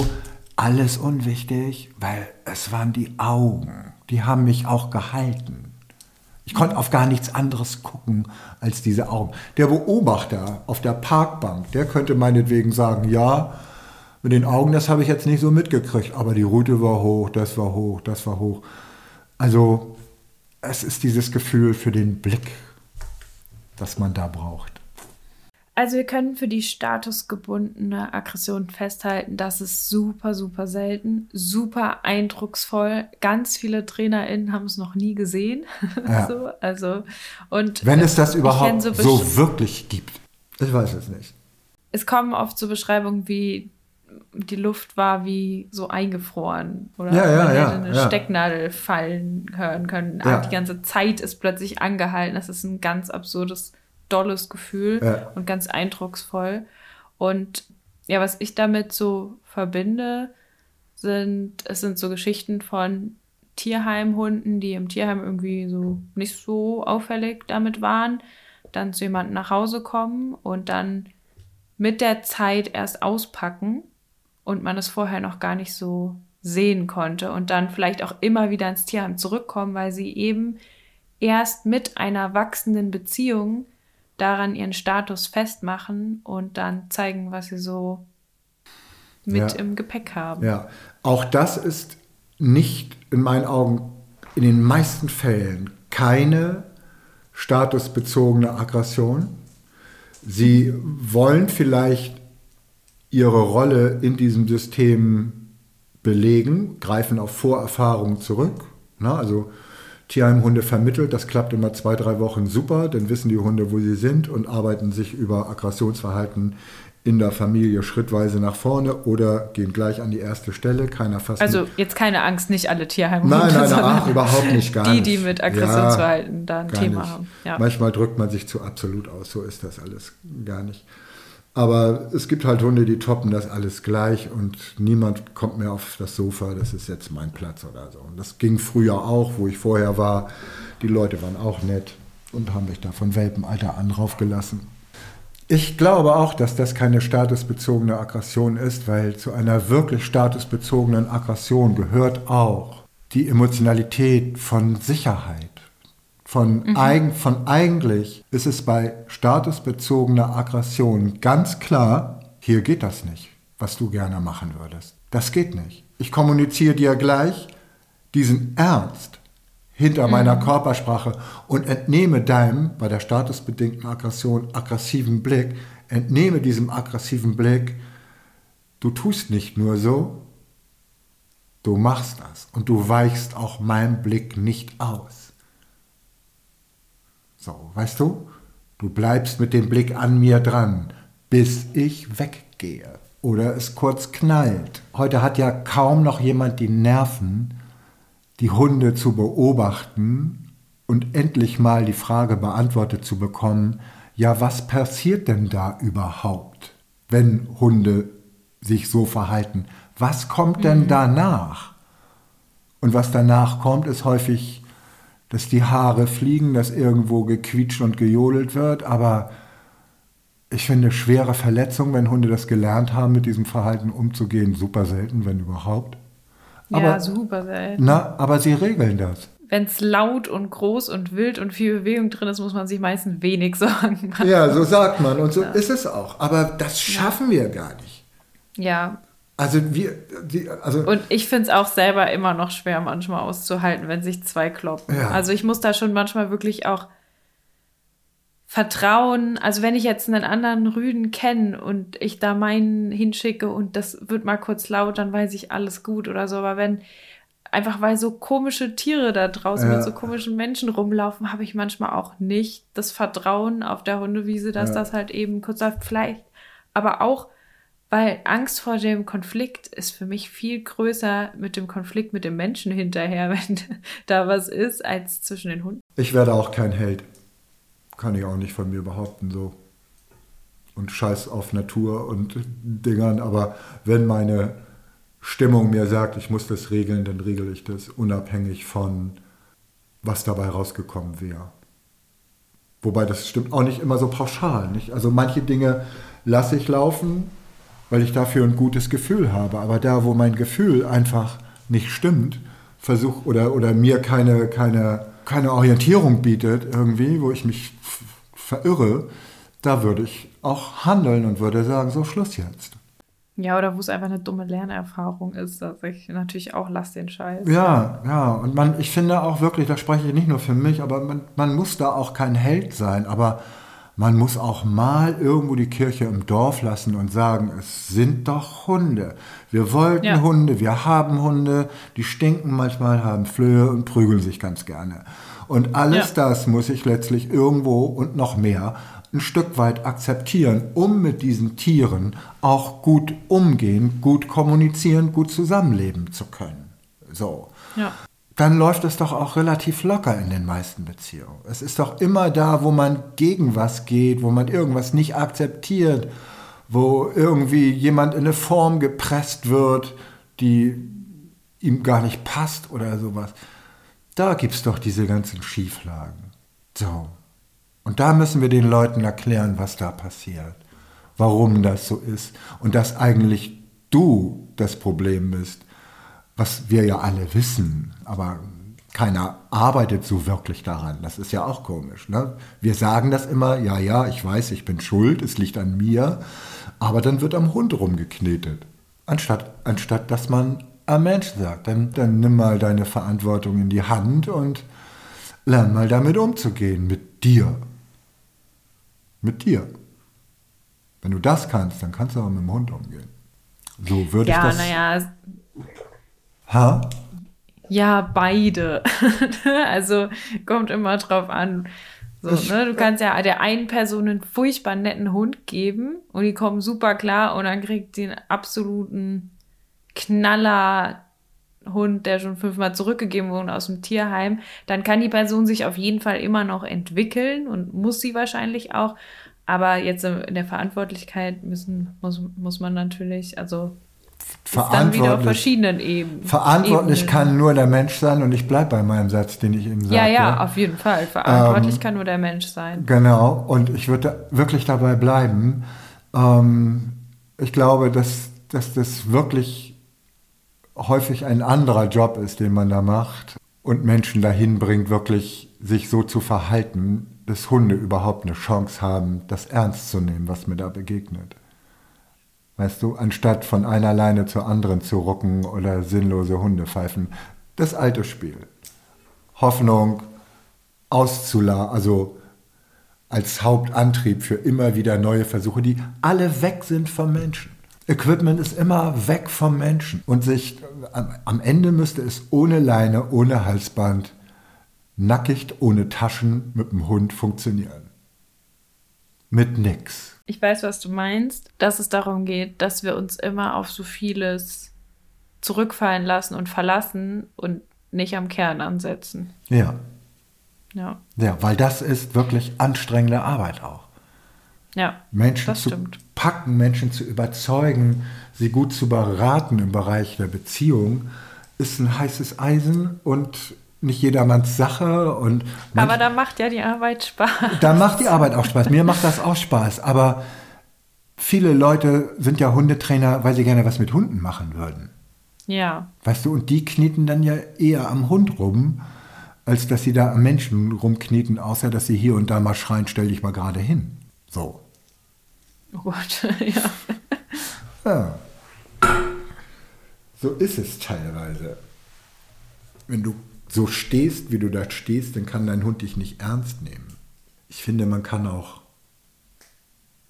Alles unwichtig, weil es waren die Augen. Die haben mich auch gehalten. Ich konnte auf gar nichts anderes gucken als diese Augen. Der Beobachter auf der Parkbank, der könnte meinetwegen sagen, ja, mit den Augen, das habe ich jetzt nicht so mitgekriegt, aber die Route war hoch, das war hoch, das war hoch. Also es ist dieses Gefühl für den Blick, das man da braucht. Also wir können für die statusgebundene Aggression festhalten, das ist super, super selten, super eindrucksvoll. Ganz viele TrainerInnen haben es noch nie gesehen. Ja. so, also, und Wenn es das überhaupt so, so wirklich gibt. Ich weiß es nicht. Es kommen oft so Beschreibungen wie die Luft war wie so eingefroren oder ja, ja, man hätte ja, eine ja. Stecknadel fallen hören können. Ja. Die ganze Zeit ist plötzlich angehalten. Das ist ein ganz absurdes dolles Gefühl Ja. und ganz eindrucksvoll. Und ja, was ich damit so verbinde, sind, es sind so Geschichten von Tierheimhunden, die im Tierheim irgendwie so nicht so auffällig damit waren, dann zu jemandem nach Hause kommen und dann mit der Zeit erst auspacken und man es vorher noch gar nicht so sehen konnte und dann vielleicht auch immer wieder ins Tierheim zurückkommen, weil sie eben erst mit einer wachsenden Beziehung daran ihren Status festmachen und dann zeigen, was sie so mit Ja. im Gepäck haben. Ja, auch das ist nicht in meinen Augen in den meisten Fällen keine statusbezogene Aggression. Sie wollen vielleicht ihre Rolle in diesem System belegen, greifen auf Vorerfahrungen zurück. Na, also Tierheimhunde vermittelt, das klappt immer zwei, drei Wochen super, dann wissen die Hunde, wo sie sind und arbeiten sich über Aggressionsverhalten in der Familie schrittweise nach vorne oder gehen gleich an die erste Stelle. Keiner fasst Also mit. jetzt keine Angst, nicht alle Tierheimhunde, Nein, nein, nein, ach, überhaupt nicht, gar die, nicht. die mit Aggressionsverhalten da ein Thema nicht. haben. Ja. Manchmal drückt man sich zu absolut aus, so ist das alles gar nicht. Aber es gibt halt Hunde, die toppen das alles gleich und niemand kommt mehr auf das Sofa, das ist jetzt mein Platz oder so. Und das ging früher auch, wo ich vorher war. Die Leute waren auch nett und haben mich da von Welpenalter an raufgelassen. Ich glaube auch, dass das keine statusbezogene Aggression ist, weil zu einer wirklich statusbezogenen Aggression gehört auch die Emotionalität von Sicherheit. Von, eigen, von eigentlich ist es bei statusbezogener Aggression ganz klar, hier geht das nicht. was du gerne machen würdest. Das geht nicht. Ich kommuniziere dir gleich diesen Ernst hinter mhm. meiner Körpersprache und entnehme deinem, bei der statusbedingten Aggression, aggressiven Blick, entnehme diesem aggressiven Blick, du tust nicht nur so, du machst das und du weichst auch meinem Blick nicht aus. So, weißt du, du bleibst mit dem Blick an mir dran, bis ich weggehe oder es kurz knallt. Heute hat ja kaum noch jemand die Nerven, die Hunde zu beobachten und endlich mal die Frage beantwortet zu bekommen, ja, was passiert denn da überhaupt, wenn Hunde sich so verhalten? Was kommt denn mhm. danach? Und was danach kommt, ist häufig, dass die Haare fliegen, dass irgendwo gequietscht und gejodelt wird, aber ich finde schwere Verletzungen, wenn Hunde das gelernt haben, mit diesem Verhalten umzugehen, super selten, wenn überhaupt. Aber, ja, super selten. Na, aber sie regeln das. Wenn es laut und groß und wild und viel Bewegung drin ist, muss man sich meistens wenig Sorgen machen. Ja, so sagt man und so ja. ist es auch. Aber das schaffen wir gar nicht. Ja. Also wir, die, also und ich finde es auch selber immer noch schwer manchmal auszuhalten, wenn sich zwei kloppen. Ja. Also ich muss da schon manchmal wirklich auch Vertrauen, also wenn ich jetzt einen anderen Rüden kenne und ich da meinen hinschicke und das wird mal kurz laut, dann weiß ich alles gut oder so. Aber wenn, einfach weil so komische Tiere da draußen ja. mit so komischen Menschen rumlaufen, habe ich manchmal auch nicht das Vertrauen auf der Hundewiese, dass ja. das halt eben kurz läuft. Vielleicht, aber auch, weil Angst vor dem Konflikt ist für mich viel größer mit dem Konflikt mit dem Menschen hinterher, wenn da was ist, als zwischen den Hunden. Ich werde auch kein Held kann ich auch nicht von mir behaupten so. Und scheiß auf Natur und Dingern, aber wenn meine Stimmung mir sagt, ich muss das regeln, dann regel ich das, unabhängig von, was dabei rausgekommen wäre. Wobei das stimmt auch nicht immer so pauschal. Nicht? Also manche Dinge lasse ich laufen, weil ich dafür ein gutes Gefühl habe. Aber da, wo mein Gefühl einfach nicht stimmt, versuch oder, oder mir keine, keine keine Orientierung bietet, irgendwie, wo ich mich verirre, da würde ich auch handeln und würde sagen, so Schluss jetzt. Ja, oder wo es einfach eine dumme Lernerfahrung ist, dass ich natürlich auch lass den Scheiß. Ja, ja. Und man, ich finde auch wirklich, da spreche ich nicht nur für mich, aber man, man muss da auch kein Held sein. Aber man muss auch mal irgendwo die Kirche im Dorf lassen und sagen, es sind doch Hunde. Wir wollten ja. Hunde, wir haben Hunde, die stinken manchmal, haben Flöhe und prügeln sich ganz gerne. Und alles ja. das muss ich letztlich irgendwo und noch mehr ein Stück weit akzeptieren, um mit diesen Tieren auch gut umgehen, gut kommunizieren, gut zusammenleben zu können. So. Ja dann läuft es doch auch relativ locker in den meisten Beziehungen. Es ist doch immer da, wo man gegen was geht, wo man irgendwas nicht akzeptiert, wo irgendwie jemand in eine Form gepresst wird, die ihm gar nicht passt oder sowas. Da gibt es doch diese ganzen Schieflagen. So. Und da müssen wir den Leuten erklären, was da passiert, warum das so ist und dass eigentlich du das Problem bist was wir ja alle wissen, aber keiner arbeitet so wirklich daran. Das ist ja auch komisch. Ne? Wir sagen das immer, ja, ja, ich weiß, ich bin schuld, es liegt an mir, aber dann wird am Hund rumgeknetet. Anstatt, anstatt dass man am Mensch sagt, dann, dann nimm mal deine Verantwortung in die Hand und lern mal damit umzugehen, mit dir. Mit dir. Wenn du das kannst, dann kannst du auch mit dem Hund umgehen. So würde ja, ich das. Ja, naja, Ha? Ja, beide. also kommt immer drauf an. So, ne? Du kannst ja der einen Person einen furchtbar netten Hund geben und die kommen super klar und dann kriegt sie einen absoluten Knaller Hund, der schon fünfmal zurückgegeben wurde aus dem Tierheim, dann kann die Person sich auf jeden Fall immer noch entwickeln und muss sie wahrscheinlich auch. Aber jetzt in der Verantwortlichkeit müssen, muss, muss man natürlich, also verantwortlich, dann wieder auf verschiedenen Ebenen. Verantwortlich Ebenen. kann nur der Mensch sein und ich bleibe bei meinem Satz, den ich eben sagte. Ja, ja, auf jeden Fall. Verantwortlich ähm, kann nur der Mensch sein. Genau, und ich würde wirklich dabei bleiben. Ähm, ich glaube, dass, dass das wirklich häufig ein anderer Job ist, den man da macht und Menschen dahin bringt, wirklich sich so zu verhalten, dass Hunde überhaupt eine Chance haben, das ernst zu nehmen, was mir da begegnet. Weißt du, anstatt von einer Leine zur anderen zu rucken oder sinnlose Hunde pfeifen. Das alte Spiel. Hoffnung auszuladen, also als Hauptantrieb für immer wieder neue Versuche, die alle weg sind vom Menschen. Equipment ist immer weg vom Menschen. Und sich am Ende müsste es ohne Leine, ohne Halsband, nackig, ohne Taschen mit dem Hund funktionieren. Mit nix. Ich weiß, was du meinst, dass es darum geht, dass wir uns immer auf so vieles zurückfallen lassen und verlassen und nicht am Kern ansetzen. Ja. Ja. Ja, weil das ist wirklich anstrengende Arbeit auch. Ja. Menschen zu stimmt. packen, Menschen zu überzeugen, sie gut zu beraten im Bereich der Beziehung, ist ein heißes Eisen und nicht jedermanns Sache. Und aber da macht ja die Arbeit Spaß. Da macht die Arbeit auch Spaß. Mir macht das auch Spaß. Aber viele Leute sind ja Hundetrainer, weil sie gerne was mit Hunden machen würden. Ja. Weißt du, und die kneten dann ja eher am Hund rum, als dass sie da am Menschen rumkneten, außer dass sie hier und da mal schreien, stell dich mal gerade hin. So. Oh Gott, ja. Ja. So ist es teilweise. Wenn du so stehst, wie du da stehst, dann kann dein Hund dich nicht ernst nehmen. Ich finde, man kann auch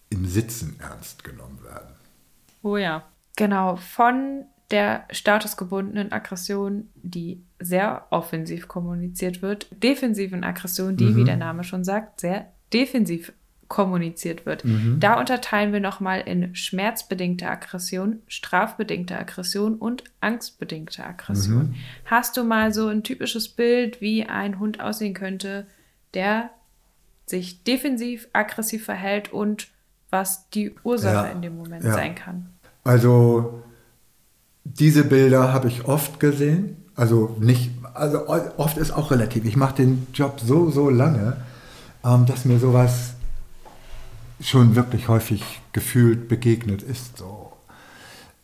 im Sitzen ernst genommen werden. Oh ja. Genau, von der statusgebundenen Aggression, die sehr offensiv kommuniziert wird, defensiven Aggression, die, mhm. wie der Name schon sagt, sehr defensiv kommuniziert wird. Mhm. Da unterteilen wir nochmal in schmerzbedingte Aggression, strafbedingte Aggression und angstbedingte Aggression. Mhm. Hast du mal so ein typisches Bild, wie ein Hund aussehen könnte, der sich defensiv aggressiv verhält und was die Ursache ja. in dem Moment ja. sein kann? Also diese Bilder habe ich oft gesehen. Also nicht, also oft ist auch relativ. Ich mache den Job so, so lange, ähm, dass mir sowas schon wirklich häufig gefühlt begegnet ist. So.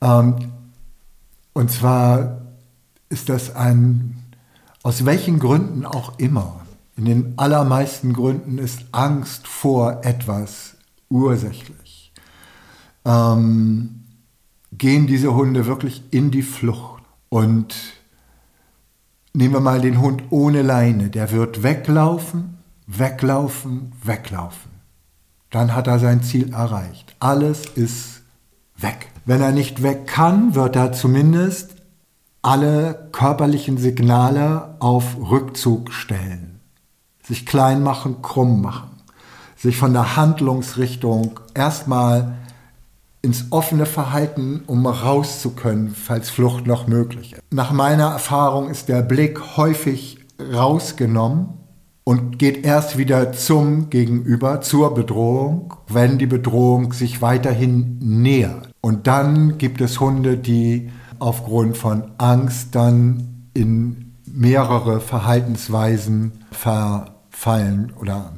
Ähm, und zwar ist das ein, aus welchen Gründen auch immer, in den allermeisten Gründen ist Angst vor etwas ursächlich. Ähm, gehen diese Hunde wirklich in die Flucht. Und nehmen wir mal den Hund ohne Leine, der wird weglaufen, weglaufen, weglaufen dann hat er sein Ziel erreicht. Alles ist weg. Wenn er nicht weg kann, wird er zumindest alle körperlichen Signale auf Rückzug stellen. Sich klein machen, krumm machen. Sich von der Handlungsrichtung erstmal ins offene Verhalten, um raus zu können, falls Flucht noch möglich ist. Nach meiner Erfahrung ist der Blick häufig rausgenommen und geht erst wieder zum Gegenüber, zur Bedrohung, wenn die Bedrohung sich weiterhin nähert. Und dann gibt es Hunde, die aufgrund von Angst dann in mehrere Verhaltensweisen verfallen oder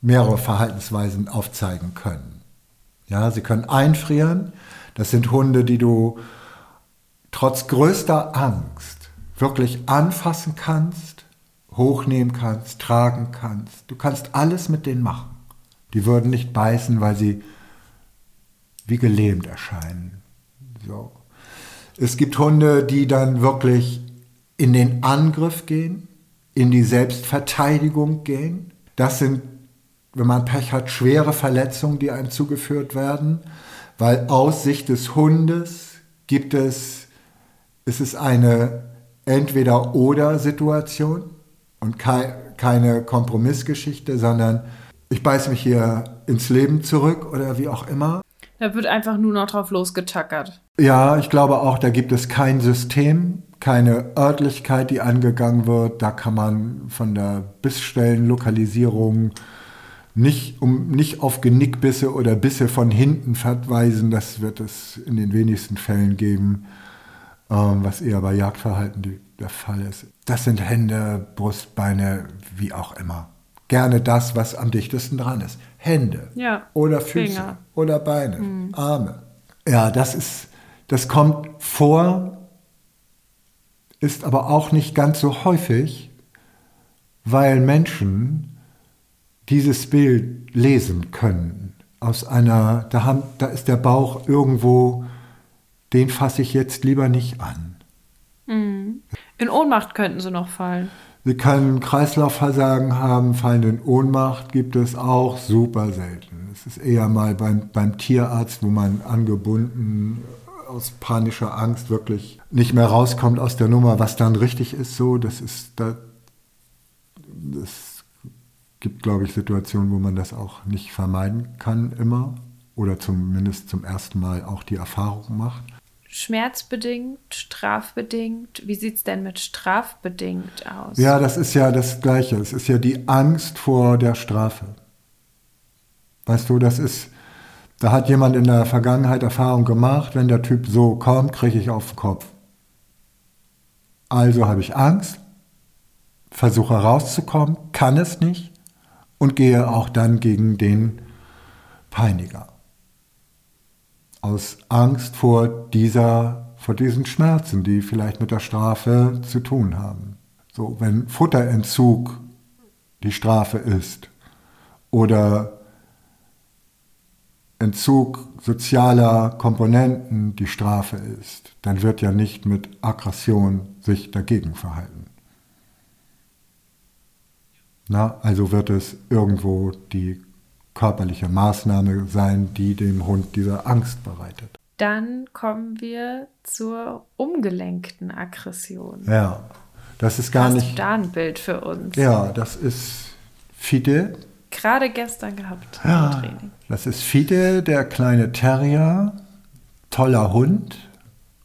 mehrere Verhaltensweisen aufzeigen können. Ja, sie können einfrieren. Das sind Hunde, die du trotz größter Angst wirklich anfassen kannst hochnehmen kannst, tragen kannst. Du kannst alles mit denen machen. Die würden nicht beißen, weil sie wie gelähmt erscheinen. So. Es gibt Hunde, die dann wirklich in den Angriff gehen, in die Selbstverteidigung gehen. Das sind, wenn man Pech hat, schwere Verletzungen, die einem zugeführt werden, weil aus Sicht des Hundes gibt es, es ist eine Entweder-Oder-Situation und kei keine Kompromissgeschichte, sondern ich beiße mich hier ins Leben zurück oder wie auch immer. Da wird einfach nur noch drauf losgetackert. Ja, ich glaube auch, da gibt es kein System, keine Örtlichkeit, die angegangen wird. Da kann man von der Bissstellenlokalisierung nicht, um, nicht auf Genickbisse oder Bisse von hinten verweisen. Das wird es in den wenigsten Fällen geben, ähm, was eher bei Jagdverhalten die der Fall ist. Das sind Hände, Brust, Beine, wie auch immer. Gerne das, was am dichtesten dran ist. Hände ja. oder Füße Finger. oder Beine, mhm. Arme. Ja, das ist, das kommt vor, ist aber auch nicht ganz so häufig, weil Menschen dieses Bild lesen können. aus einer, da, haben, da ist der Bauch irgendwo, den fasse ich jetzt lieber nicht an. Mhm. In Ohnmacht könnten sie noch fallen. Sie können Kreislaufversagen haben, fallen in Ohnmacht gibt es auch super selten. Es ist eher mal beim, beim Tierarzt, wo man angebunden aus panischer Angst wirklich nicht mehr rauskommt aus der Nummer, was dann richtig ist. So, das ist da, das gibt, glaube ich, Situationen, wo man das auch nicht vermeiden kann immer oder zumindest zum ersten Mal auch die Erfahrung macht schmerzbedingt, strafbedingt? Wie sieht es denn mit strafbedingt aus? Ja, das ist ja das Gleiche. Es ist ja die Angst vor der Strafe. Weißt du, das ist, da hat jemand in der Vergangenheit Erfahrung gemacht, wenn der Typ so kommt, kriege ich auf den Kopf. Also habe ich Angst, versuche rauszukommen, kann es nicht und gehe auch dann gegen den Peiniger aus Angst vor dieser, vor diesen Schmerzen, die vielleicht mit der Strafe zu tun haben. So, wenn Futterentzug die Strafe ist oder Entzug sozialer Komponenten die Strafe ist, dann wird ja nicht mit Aggression sich dagegen verhalten. Na, also wird es irgendwo die körperliche Maßnahme sein, die dem Hund diese Angst bereitet. Dann kommen wir zur umgelenkten Aggression. Ja, das ist gar Hast nicht. Du da ein Bild für uns? Ja, das ist Fide. Gerade gestern gehabt ja, im Training. Das ist Fide, der kleine Terrier, toller Hund,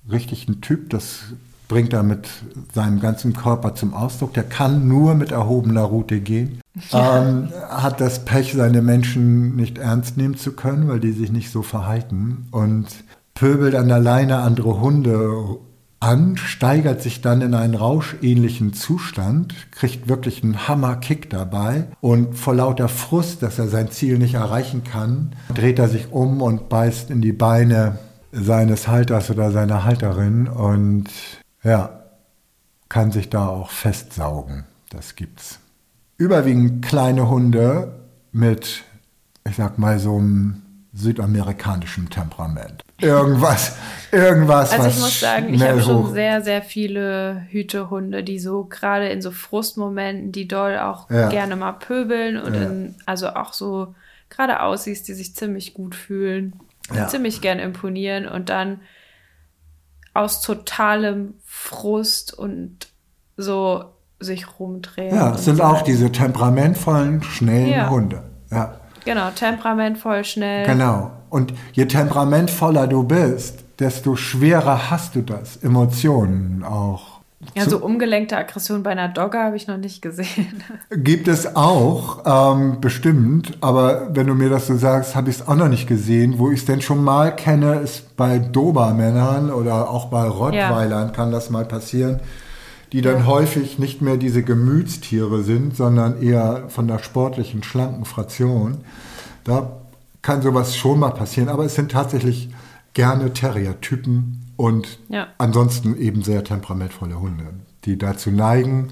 richtig ein Typ. Das bringt er mit seinem ganzen Körper zum Ausdruck. Der kann nur mit erhobener Rute gehen. Ja. Ähm, hat das Pech, seine Menschen nicht ernst nehmen zu können, weil die sich nicht so verhalten. Und pöbelt an der Leine andere Hunde an, steigert sich dann in einen rauschähnlichen Zustand, kriegt wirklich einen Hammerkick dabei und vor lauter Frust, dass er sein Ziel nicht erreichen kann, dreht er sich um und beißt in die Beine seines Halters oder seiner Halterin und ja, kann sich da auch festsaugen. Das gibt's. Überwiegend kleine Hunde mit, ich sag mal, so einem südamerikanischen Temperament. Irgendwas, irgendwas. Also ich muss sagen, ich habe schon sehr, sehr viele Hütehunde, die so gerade in so Frustmomenten, die doll auch ja. gerne mal pöbeln und ja. in, also auch so gerade aussiehst, die sich ziemlich gut fühlen, ja. ziemlich gern imponieren und dann aus totalem Frust und so sich rumdrehen. Ja, es sind auch diese temperamentvollen, schnellen ja. Hunde. Ja. Genau, temperamentvoll, schnell. Genau. Und je temperamentvoller du bist, desto schwerer hast du das, Emotionen auch ja, so umgelenkte Aggression bei einer Dogge habe ich noch nicht gesehen. Gibt es auch, ähm, bestimmt. Aber wenn du mir das so sagst, habe ich es auch noch nicht gesehen. Wo ich es denn schon mal kenne, ist bei Dobermännern oder auch bei Rottweilern ja. kann das mal passieren, die dann ja. häufig nicht mehr diese Gemütstiere sind, sondern eher von der sportlichen, schlanken Fraktion. Da kann sowas schon mal passieren. Aber es sind tatsächlich gerne Terrier-Typen und ja. ansonsten eben sehr temperamentvolle Hunde, die dazu neigen,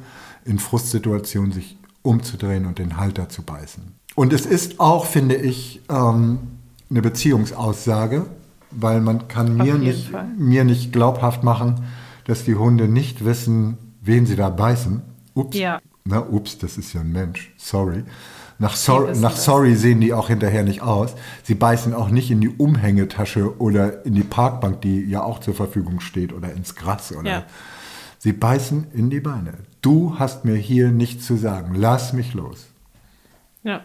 in Frustsituationen sich umzudrehen und den Halter zu beißen. Und es ist auch, finde ich, ähm, eine Beziehungsaussage, weil man kann mir nicht, mir nicht glaubhaft machen, dass die Hunde nicht wissen, wen sie da beißen. Ups, ja. na, ups, das ist ja ein Mensch, sorry. Nach, so nach Sorry sehen die auch hinterher nicht aus. Sie beißen auch nicht in die Umhängetasche oder in die Parkbank, die ja auch zur Verfügung steht, oder ins Gras. Oder ja. Sie beißen in die Beine. Du hast mir hier nichts zu sagen. Lass mich los. Ja.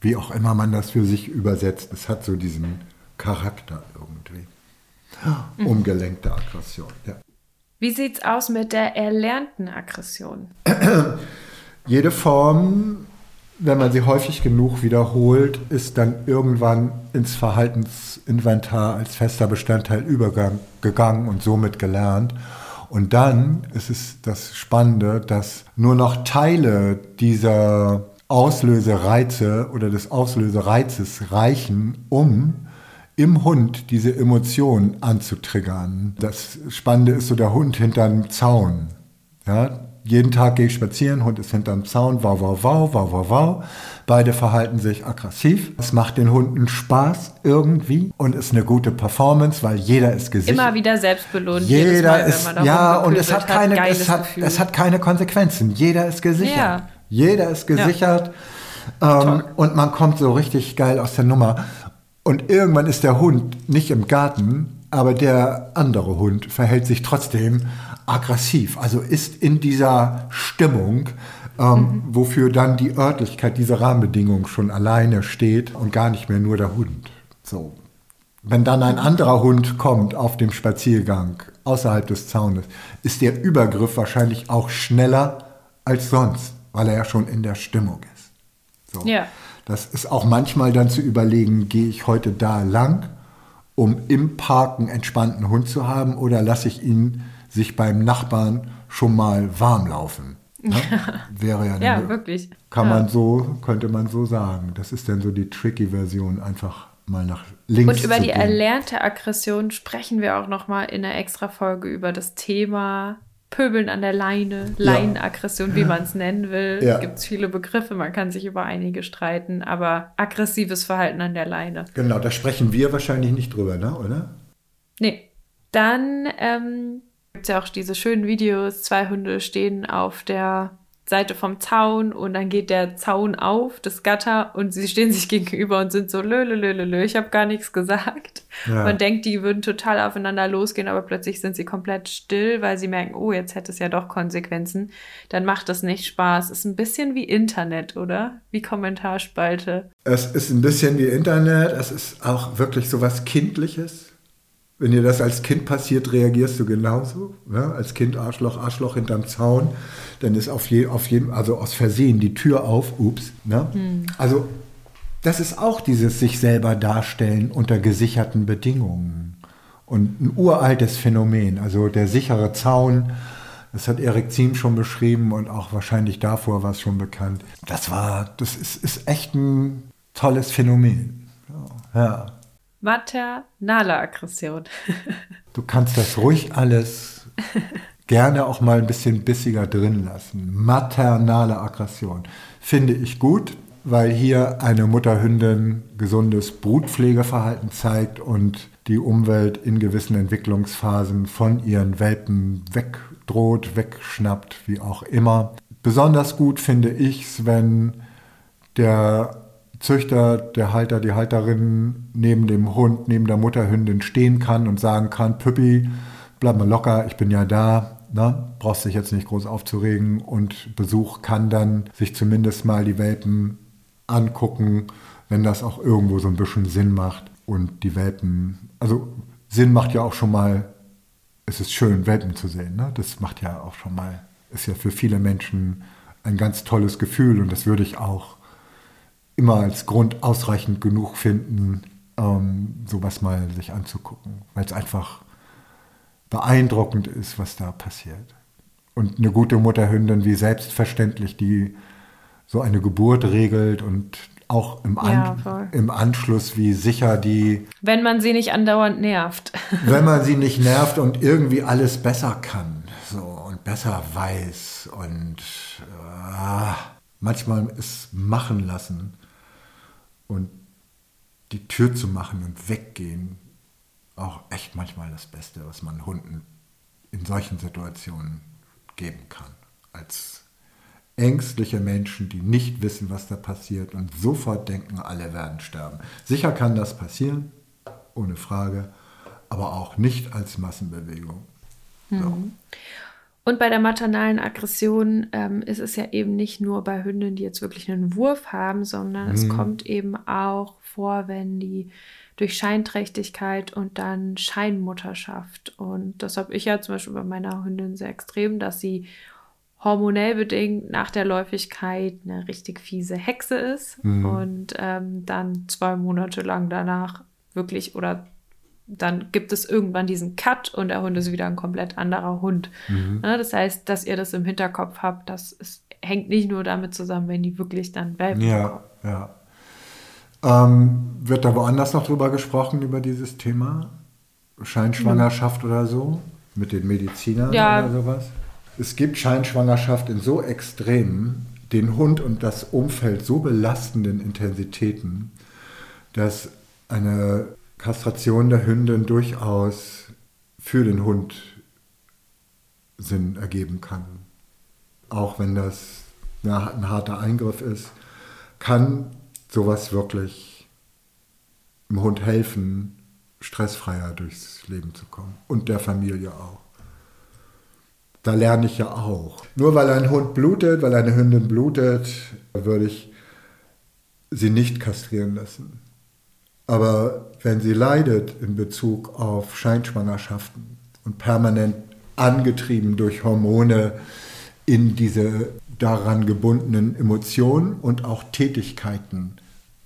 Wie auch immer man das für sich übersetzt. Es hat so diesen Charakter irgendwie. Mhm. Umgelenkte Aggression. Ja. Wie sieht es aus mit der erlernten Aggression? Jede Form wenn man sie häufig genug wiederholt, ist dann irgendwann ins Verhaltensinventar als fester Bestandteil übergegangen und somit gelernt. Und dann ist es das Spannende, dass nur noch Teile dieser Auslösereize oder des Auslösereizes reichen, um im Hund diese Emotion anzutriggern. Das Spannende ist so der Hund hinterm Zaun. Ja, jeden Tag gehe ich spazieren, Hund ist hinterm Zaun, wow, wow, wow, wow, wow, wow. Beide verhalten sich aggressiv. Es macht den Hunden Spaß irgendwie und ist eine gute Performance, weil jeder ist gesichert. Immer wieder selbstbelohnt. Jeder Mal, ist, ja, und es hat, keine, es, hat, es hat keine Konsequenzen. Jeder ist gesichert. Ja. Jeder ist gesichert. Ja. Ähm, und man kommt so richtig geil aus der Nummer. Und irgendwann ist der Hund nicht im Garten, aber der andere Hund verhält sich trotzdem aggressiv, also ist in dieser Stimmung, ähm, mhm. wofür dann die Örtlichkeit, diese Rahmenbedingungen schon alleine steht und gar nicht mehr nur der Hund. So. Wenn dann ein anderer Hund kommt auf dem Spaziergang außerhalb des Zaunes, ist der Übergriff wahrscheinlich auch schneller als sonst, weil er ja schon in der Stimmung ist. So. Ja. Das ist auch manchmal dann zu überlegen, gehe ich heute da lang, um im Park einen entspannten Hund zu haben, oder lasse ich ihn sich beim Nachbarn schon mal warm laufen. Ne? Wäre ja, ja wirklich. Kann ja. man so, könnte man so sagen. Das ist dann so die tricky Version, einfach mal nach links. Und über die gehen. erlernte Aggression sprechen wir auch noch mal in einer extra Folge über das Thema Pöbeln an der Leine, Leinenaggression, ja. wie man es nennen will. Ja. Gibt es viele Begriffe, man kann sich über einige streiten, aber aggressives Verhalten an der Leine. Genau, da sprechen wir wahrscheinlich nicht drüber, ne? oder? Nee. Dann ähm, gibt es ja auch diese schönen Videos, zwei Hunde stehen auf der Seite vom Zaun und dann geht der Zaun auf, das Gatter, und sie stehen sich gegenüber und sind so, lö, lö, lö, lö, lö. ich habe gar nichts gesagt. Ja. Man denkt, die würden total aufeinander losgehen, aber plötzlich sind sie komplett still, weil sie merken, oh, jetzt hätte es ja doch Konsequenzen. Dann macht das nicht Spaß. Ist ein bisschen wie Internet, oder? Wie Kommentarspalte. Es ist ein bisschen wie Internet, es ist auch wirklich so was Kindliches. Wenn dir das als Kind passiert, reagierst du genauso. Ja? Als Kind Arschloch, Arschloch hinterm Zaun, dann ist auf, je, auf jeden, also aus Versehen die Tür auf, ups. Ne? Hm. Also das ist auch dieses sich selber darstellen unter gesicherten Bedingungen. Und ein uraltes Phänomen, also der sichere Zaun, das hat Erik Ziem schon beschrieben und auch wahrscheinlich davor war es schon bekannt. Das war, das ist, ist echt ein tolles Phänomen. Ja. Maternale Aggression. du kannst das ruhig alles gerne auch mal ein bisschen bissiger drin lassen. Maternale Aggression finde ich gut, weil hier eine Mutterhündin gesundes Brutpflegeverhalten zeigt und die Umwelt in gewissen Entwicklungsphasen von ihren Welpen wegdroht, wegschnappt, wie auch immer. Besonders gut finde ich es, wenn der Züchter, der Halter, die Halterin neben dem Hund, neben der Mutterhündin stehen kann und sagen kann, Püppi, bleib mal locker, ich bin ja da, ne? brauchst dich jetzt nicht groß aufzuregen und Besuch kann dann sich zumindest mal die Welpen angucken, wenn das auch irgendwo so ein bisschen Sinn macht und die Welpen, also Sinn macht ja auch schon mal, es ist schön, Welpen zu sehen, ne? das macht ja auch schon mal, ist ja für viele Menschen ein ganz tolles Gefühl und das würde ich auch immer als Grund ausreichend genug finden, ähm, sowas mal sich anzugucken, weil es einfach beeindruckend ist, was da passiert. Und eine gute Mutterhündin, wie selbstverständlich die so eine Geburt regelt und auch im, An ja, im Anschluss, wie sicher die. Wenn man sie nicht andauernd nervt. wenn man sie nicht nervt und irgendwie alles besser kann so, und besser weiß und äh, manchmal es machen lassen und die Tür zu machen und weggehen, auch echt manchmal das Beste, was man Hunden in solchen Situationen geben kann. Als ängstliche Menschen, die nicht wissen, was da passiert und sofort denken, alle werden sterben. Sicher kann das passieren, ohne Frage, aber auch nicht als Massenbewegung. So. Mhm. Und bei der maternalen Aggression ähm, ist es ja eben nicht nur bei Hündinnen, die jetzt wirklich einen Wurf haben, sondern mhm. es kommt eben auch vor, wenn die durch Scheinträchtigkeit und dann Scheinmutterschaft. Und das habe ich ja zum Beispiel bei meiner Hündin sehr extrem, dass sie hormonell bedingt nach der Läufigkeit eine richtig fiese Hexe ist mhm. und ähm, dann zwei Monate lang danach wirklich oder dann gibt es irgendwann diesen Cut und der Hund ist wieder ein komplett anderer Hund. Mhm. Ne, das heißt, dass ihr das im Hinterkopf habt, das ist, hängt nicht nur damit zusammen, wenn die wirklich dann Welpen Ja, ja. Ähm, wird da woanders noch drüber gesprochen, über dieses Thema? Scheinschwangerschaft mhm. oder so? Mit den Medizinern ja, oder sowas? Es gibt Scheinschwangerschaft in so extremen, den Hund und das Umfeld so belastenden Intensitäten, dass eine Kastration der Hündin durchaus für den Hund Sinn ergeben kann. Auch wenn das ein harter Eingriff ist, kann sowas wirklich dem Hund helfen, stressfreier durchs Leben zu kommen und der Familie auch. Da lerne ich ja auch. Nur weil ein Hund blutet, weil eine Hündin blutet, würde ich sie nicht kastrieren lassen. Aber wenn sie leidet in Bezug auf Scheinschwangerschaften und permanent angetrieben durch Hormone in diese daran gebundenen Emotionen und auch Tätigkeiten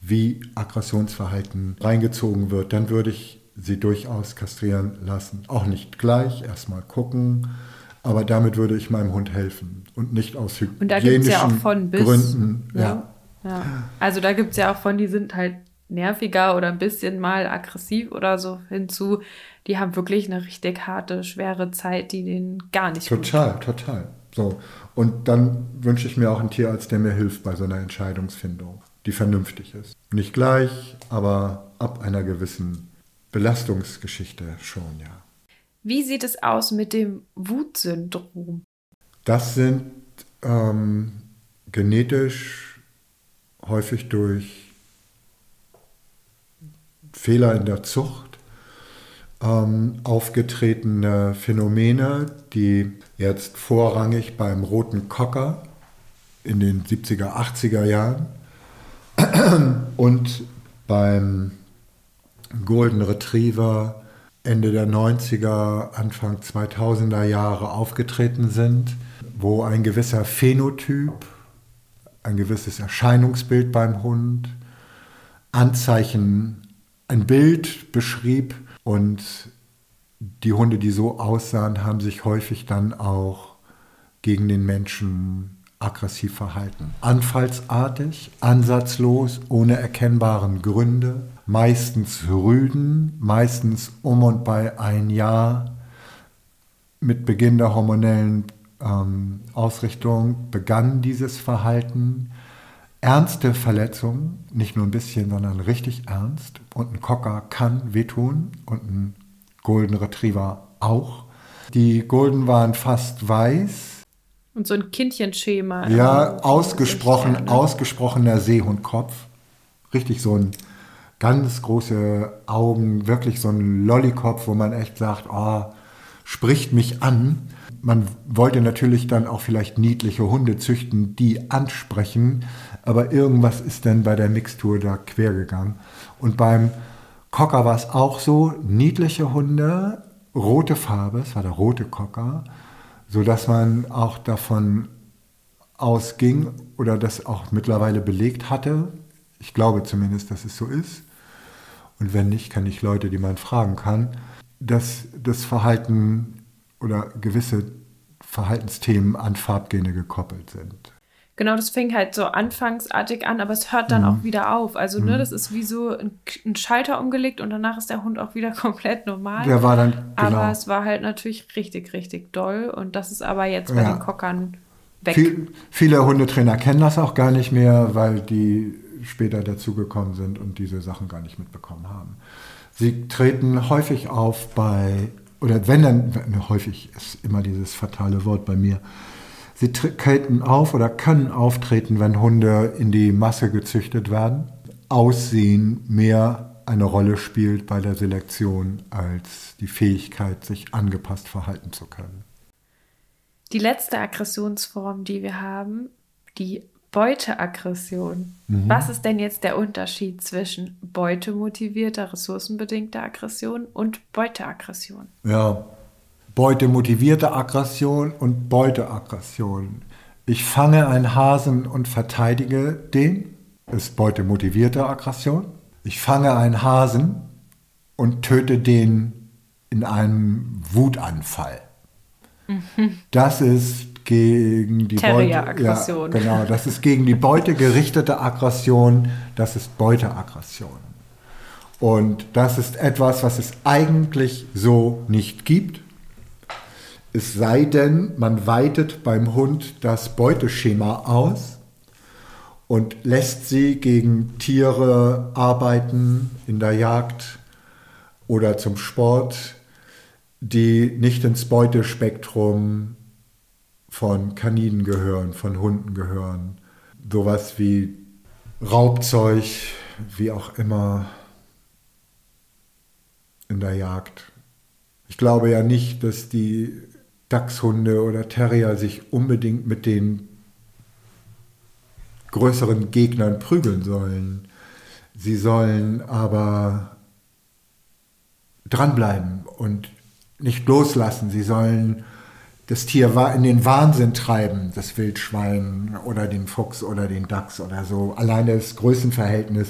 wie Aggressionsverhalten reingezogen wird, dann würde ich sie durchaus kastrieren lassen. Auch nicht gleich, erstmal gucken, aber damit würde ich meinem Hund helfen und nicht aus hygienischen und da gibt's ja auch von bis, Gründen. Ne? Ja. ja. Also da gibt es ja auch von, die sind halt nerviger oder ein bisschen mal aggressiv oder so hinzu. Die haben wirklich eine richtig harte, schwere Zeit, die denen gar nicht Total, total. So. Und dann wünsche ich mir auch einen Tierarzt, der mir hilft bei so einer Entscheidungsfindung, die vernünftig ist. Nicht gleich, aber ab einer gewissen Belastungsgeschichte schon, ja. Wie sieht es aus mit dem Wutsyndrom? Das sind ähm, genetisch häufig durch Fehler in der Zucht ähm, aufgetretene Phänomene, die jetzt vorrangig beim roten Cocker in den 70er, 80er Jahren und beim Golden Retriever Ende der 90er, Anfang 2000er Jahre aufgetreten sind, wo ein gewisser Phänotyp, ein gewisses Erscheinungsbild beim Hund, Anzeichen ein Bild beschrieb und die Hunde, die so aussahen, haben sich häufig dann auch gegen den Menschen aggressiv verhalten. Anfallsartig, ansatzlos, ohne erkennbaren Gründe, meistens rüden, meistens um und bei ein Jahr. Mit Beginn der hormonellen ähm, Ausrichtung begann dieses Verhalten ernste Verletzungen, nicht nur ein bisschen, sondern richtig ernst. Und ein Cocker kann wehtun und ein Golden Retriever auch. Die Golden waren fast weiß. Und so ein Kindchenschema. Ja, ausgesprochen, ne? ausgesprochener Seehundkopf. Richtig so ein ganz große Augen, wirklich so ein Lollykopf, wo man echt sagt, oh, spricht mich an. Man wollte natürlich dann auch vielleicht niedliche Hunde züchten, die ansprechen, aber irgendwas ist dann bei der Mixtur da quer gegangen. Und beim Cocker war es auch so, niedliche Hunde, rote Farbe, es war der rote Cocker, sodass man auch davon ausging oder das auch mittlerweile belegt hatte. Ich glaube zumindest, dass es so ist. Und wenn nicht, kann ich Leute, die man fragen kann, dass das Verhalten oder gewisse Verhaltensthemen an Farbgene gekoppelt sind. Genau, das fing halt so anfangsartig an, aber es hört dann mhm. auch wieder auf. Also, ne, mhm. ne, das ist wie so ein, ein, Schalter umgelegt und danach ist der Hund auch wieder komplett normal. Der war dann, genau. Aber es war halt natürlich richtig, richtig doll und das ist aber jetzt bei ja. den Kockern weg. Viel, viele Hundetrainer kennen das auch gar nicht mehr, weil die später dazugekommen sind und diese Sachen gar nicht mitbekommen haben. Sie treten häufig auf bei, oder wenn dann, häufig ist immer dieses fatale Wort bei mir, Sie treten auf oder können auftreten, wenn Hunde in die Masse gezüchtet werden. Aussehen mehr eine Rolle spielt bei der Selektion als die Fähigkeit, sich angepasst verhalten zu können. Die letzte Aggressionsform, die wir haben, die Beuteaggression. Mhm. Was ist denn jetzt der Unterschied zwischen beutemotivierter, ressourcenbedingter Aggression und Beuteaggression? Ja, beutemotivierte Aggression und Beuteaggression. Ich fange einen Hasen und verteidige den, ist beutemotivierte Aggression. Ich fange einen Hasen und töte den in einem Wutanfall. Mhm. Das ist gegen die Beute, ja, genau, das ist gegen die Beute gerichtete Aggression, das ist Beuteaggression. Und das ist etwas, was es eigentlich so nicht gibt. Es sei denn, man weitet beim Hund das Beuteschema aus und lässt sie gegen Tiere arbeiten in der Jagd oder zum Sport, die nicht ins Beutespektrum von Kaninen gehören, von Hunden gehören. Sowas wie Raubzeug, wie auch immer in der Jagd. Ich glaube ja nicht, dass die Dachshunde oder Terrier sich unbedingt mit den größeren Gegnern prügeln sollen. Sie sollen aber dranbleiben und nicht loslassen. Sie sollen das Tier in den Wahnsinn treiben, das Wildschwein oder den Fuchs oder den Dachs oder so. Alleine das Größenverhältnis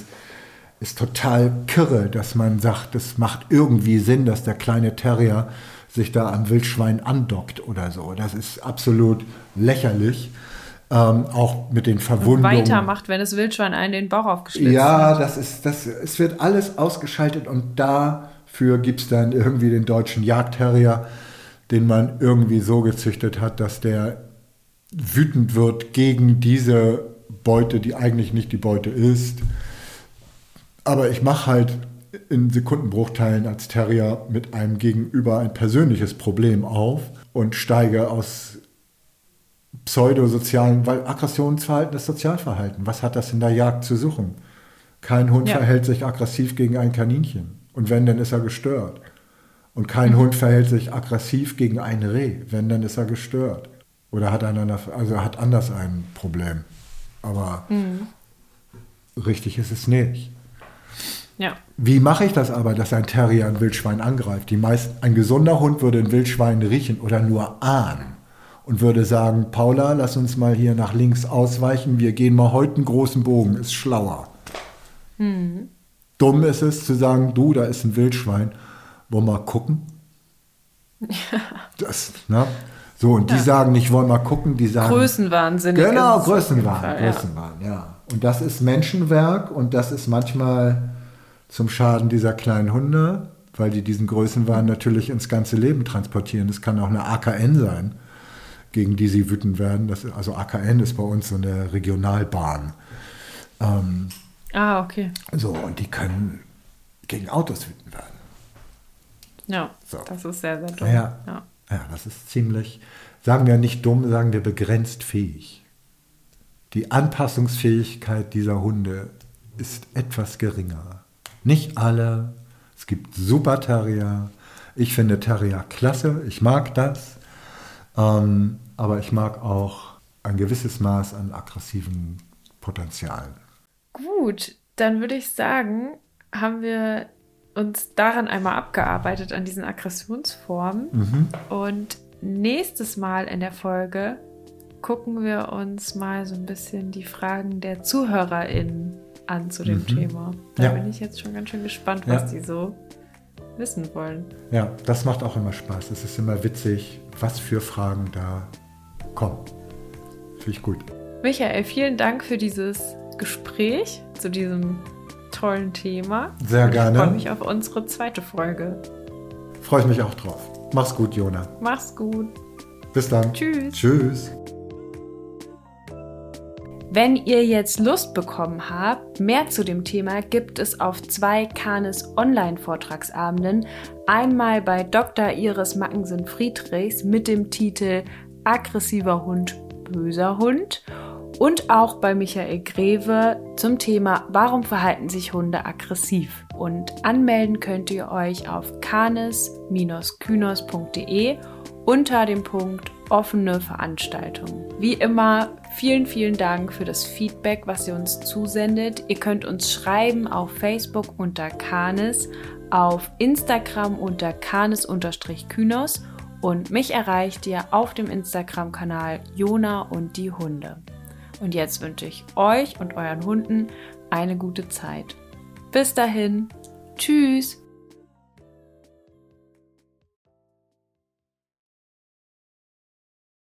ist total kirre, dass man sagt, es macht irgendwie Sinn, dass der kleine Terrier sich da am Wildschwein andockt oder so. Das ist absolut lächerlich. Ähm, auch mit den Verwundungen. Weitermacht, wenn das Wildschwein einen den Bauch aufgeschlitzt Ja, hat. das ist, das, es wird alles ausgeschaltet und dafür gibt es dann irgendwie den deutschen Jagdterrier, den man irgendwie so gezüchtet hat, dass der wütend wird gegen diese Beute, die eigentlich nicht die Beute ist. Aber ich mache halt in Sekundenbruchteilen als Terrier mit einem Gegenüber ein persönliches Problem auf und steige aus pseudosozialen, weil Aggressionsverhalten ist Sozialverhalten. Was hat das in der Jagd zu suchen? Kein Hund ja. verhält sich aggressiv gegen ein Kaninchen. Und wenn, dann ist er gestört. Und kein mhm. Hund verhält sich aggressiv gegen ein Reh. Wenn, dann ist er gestört. Oder hat, einander, also hat anders ein Problem. Aber mhm. richtig ist es nicht. Ja. Wie mache ich das aber, dass ein Terrier ein Wildschwein angreift? Die meisten, ein gesunder Hund würde ein Wildschwein riechen oder nur ahnen und würde sagen, Paula, lass uns mal hier nach links ausweichen, wir gehen mal heute einen großen Bogen, ist schlauer. Mhm. Dumm ist es zu sagen, du, da ist ein Wildschwein, wollen wir mal gucken? Ja. Das, ne? So, und ja. die sagen nicht, wollen wir mal gucken, die sagen. Größenwahnsinn. Genau, Größenwahn, Größenwahn, ja. ja. Und das ist Menschenwerk und das ist manchmal zum Schaden dieser kleinen Hunde, weil die diesen Größenwahn natürlich ins ganze Leben transportieren. Das kann auch eine AKN sein, gegen die sie wütend werden. Das, also AKN ist bei uns so eine Regionalbahn. Ähm, ah, okay. So, und die können gegen Autos wütend werden. Ja, so. das ist sehr, sehr dumm. Ja, ja. ja, das ist ziemlich, sagen wir nicht dumm, sagen wir begrenzt fähig. Die Anpassungsfähigkeit dieser Hunde ist etwas geringer. Nicht alle. Es gibt super Terrier. Ich finde Terrier klasse. Ich mag das. Ähm, aber ich mag auch ein gewisses Maß an aggressiven Potenzialen. Gut, dann würde ich sagen, haben wir uns daran einmal abgearbeitet, an diesen Aggressionsformen. Mhm. Und nächstes Mal in der Folge gucken wir uns mal so ein bisschen die Fragen der ZuhörerInnen an zu dem mhm. Thema. Da ja. bin ich jetzt schon ganz schön gespannt, was ja. die so wissen wollen. Ja, das macht auch immer Spaß. Es ist immer witzig, was für Fragen da kommen. Finde ich gut. Michael, vielen Dank für dieses Gespräch zu diesem tollen Thema. Sehr gerne. Ich freue mich auf unsere zweite Folge. Freue ich mich auch drauf. Mach's gut, Jona. Mach's gut. Bis dann. Tschüss. Tschüss. Wenn ihr jetzt Lust bekommen habt, mehr zu dem Thema gibt es auf zwei Kanes Online-Vortragsabenden. Einmal bei Dr. Iris Mackensen-Friedrichs mit dem Titel Aggressiver Hund, böser Hund und auch bei Michael Greve zum Thema Warum verhalten sich Hunde aggressiv? Und anmelden könnt ihr euch auf canis-kynos.de unter dem Punkt offene Veranstaltungen. Wie immer, vielen, vielen Dank für das Feedback, was ihr uns zusendet. Ihr könnt uns schreiben auf Facebook unter Canis, auf Instagram unter canis-kynos und mich erreicht ihr auf dem Instagram-Kanal Jona und die Hunde. Und jetzt wünsche ich euch und euren Hunden eine gute Zeit. Bis dahin, tschüss!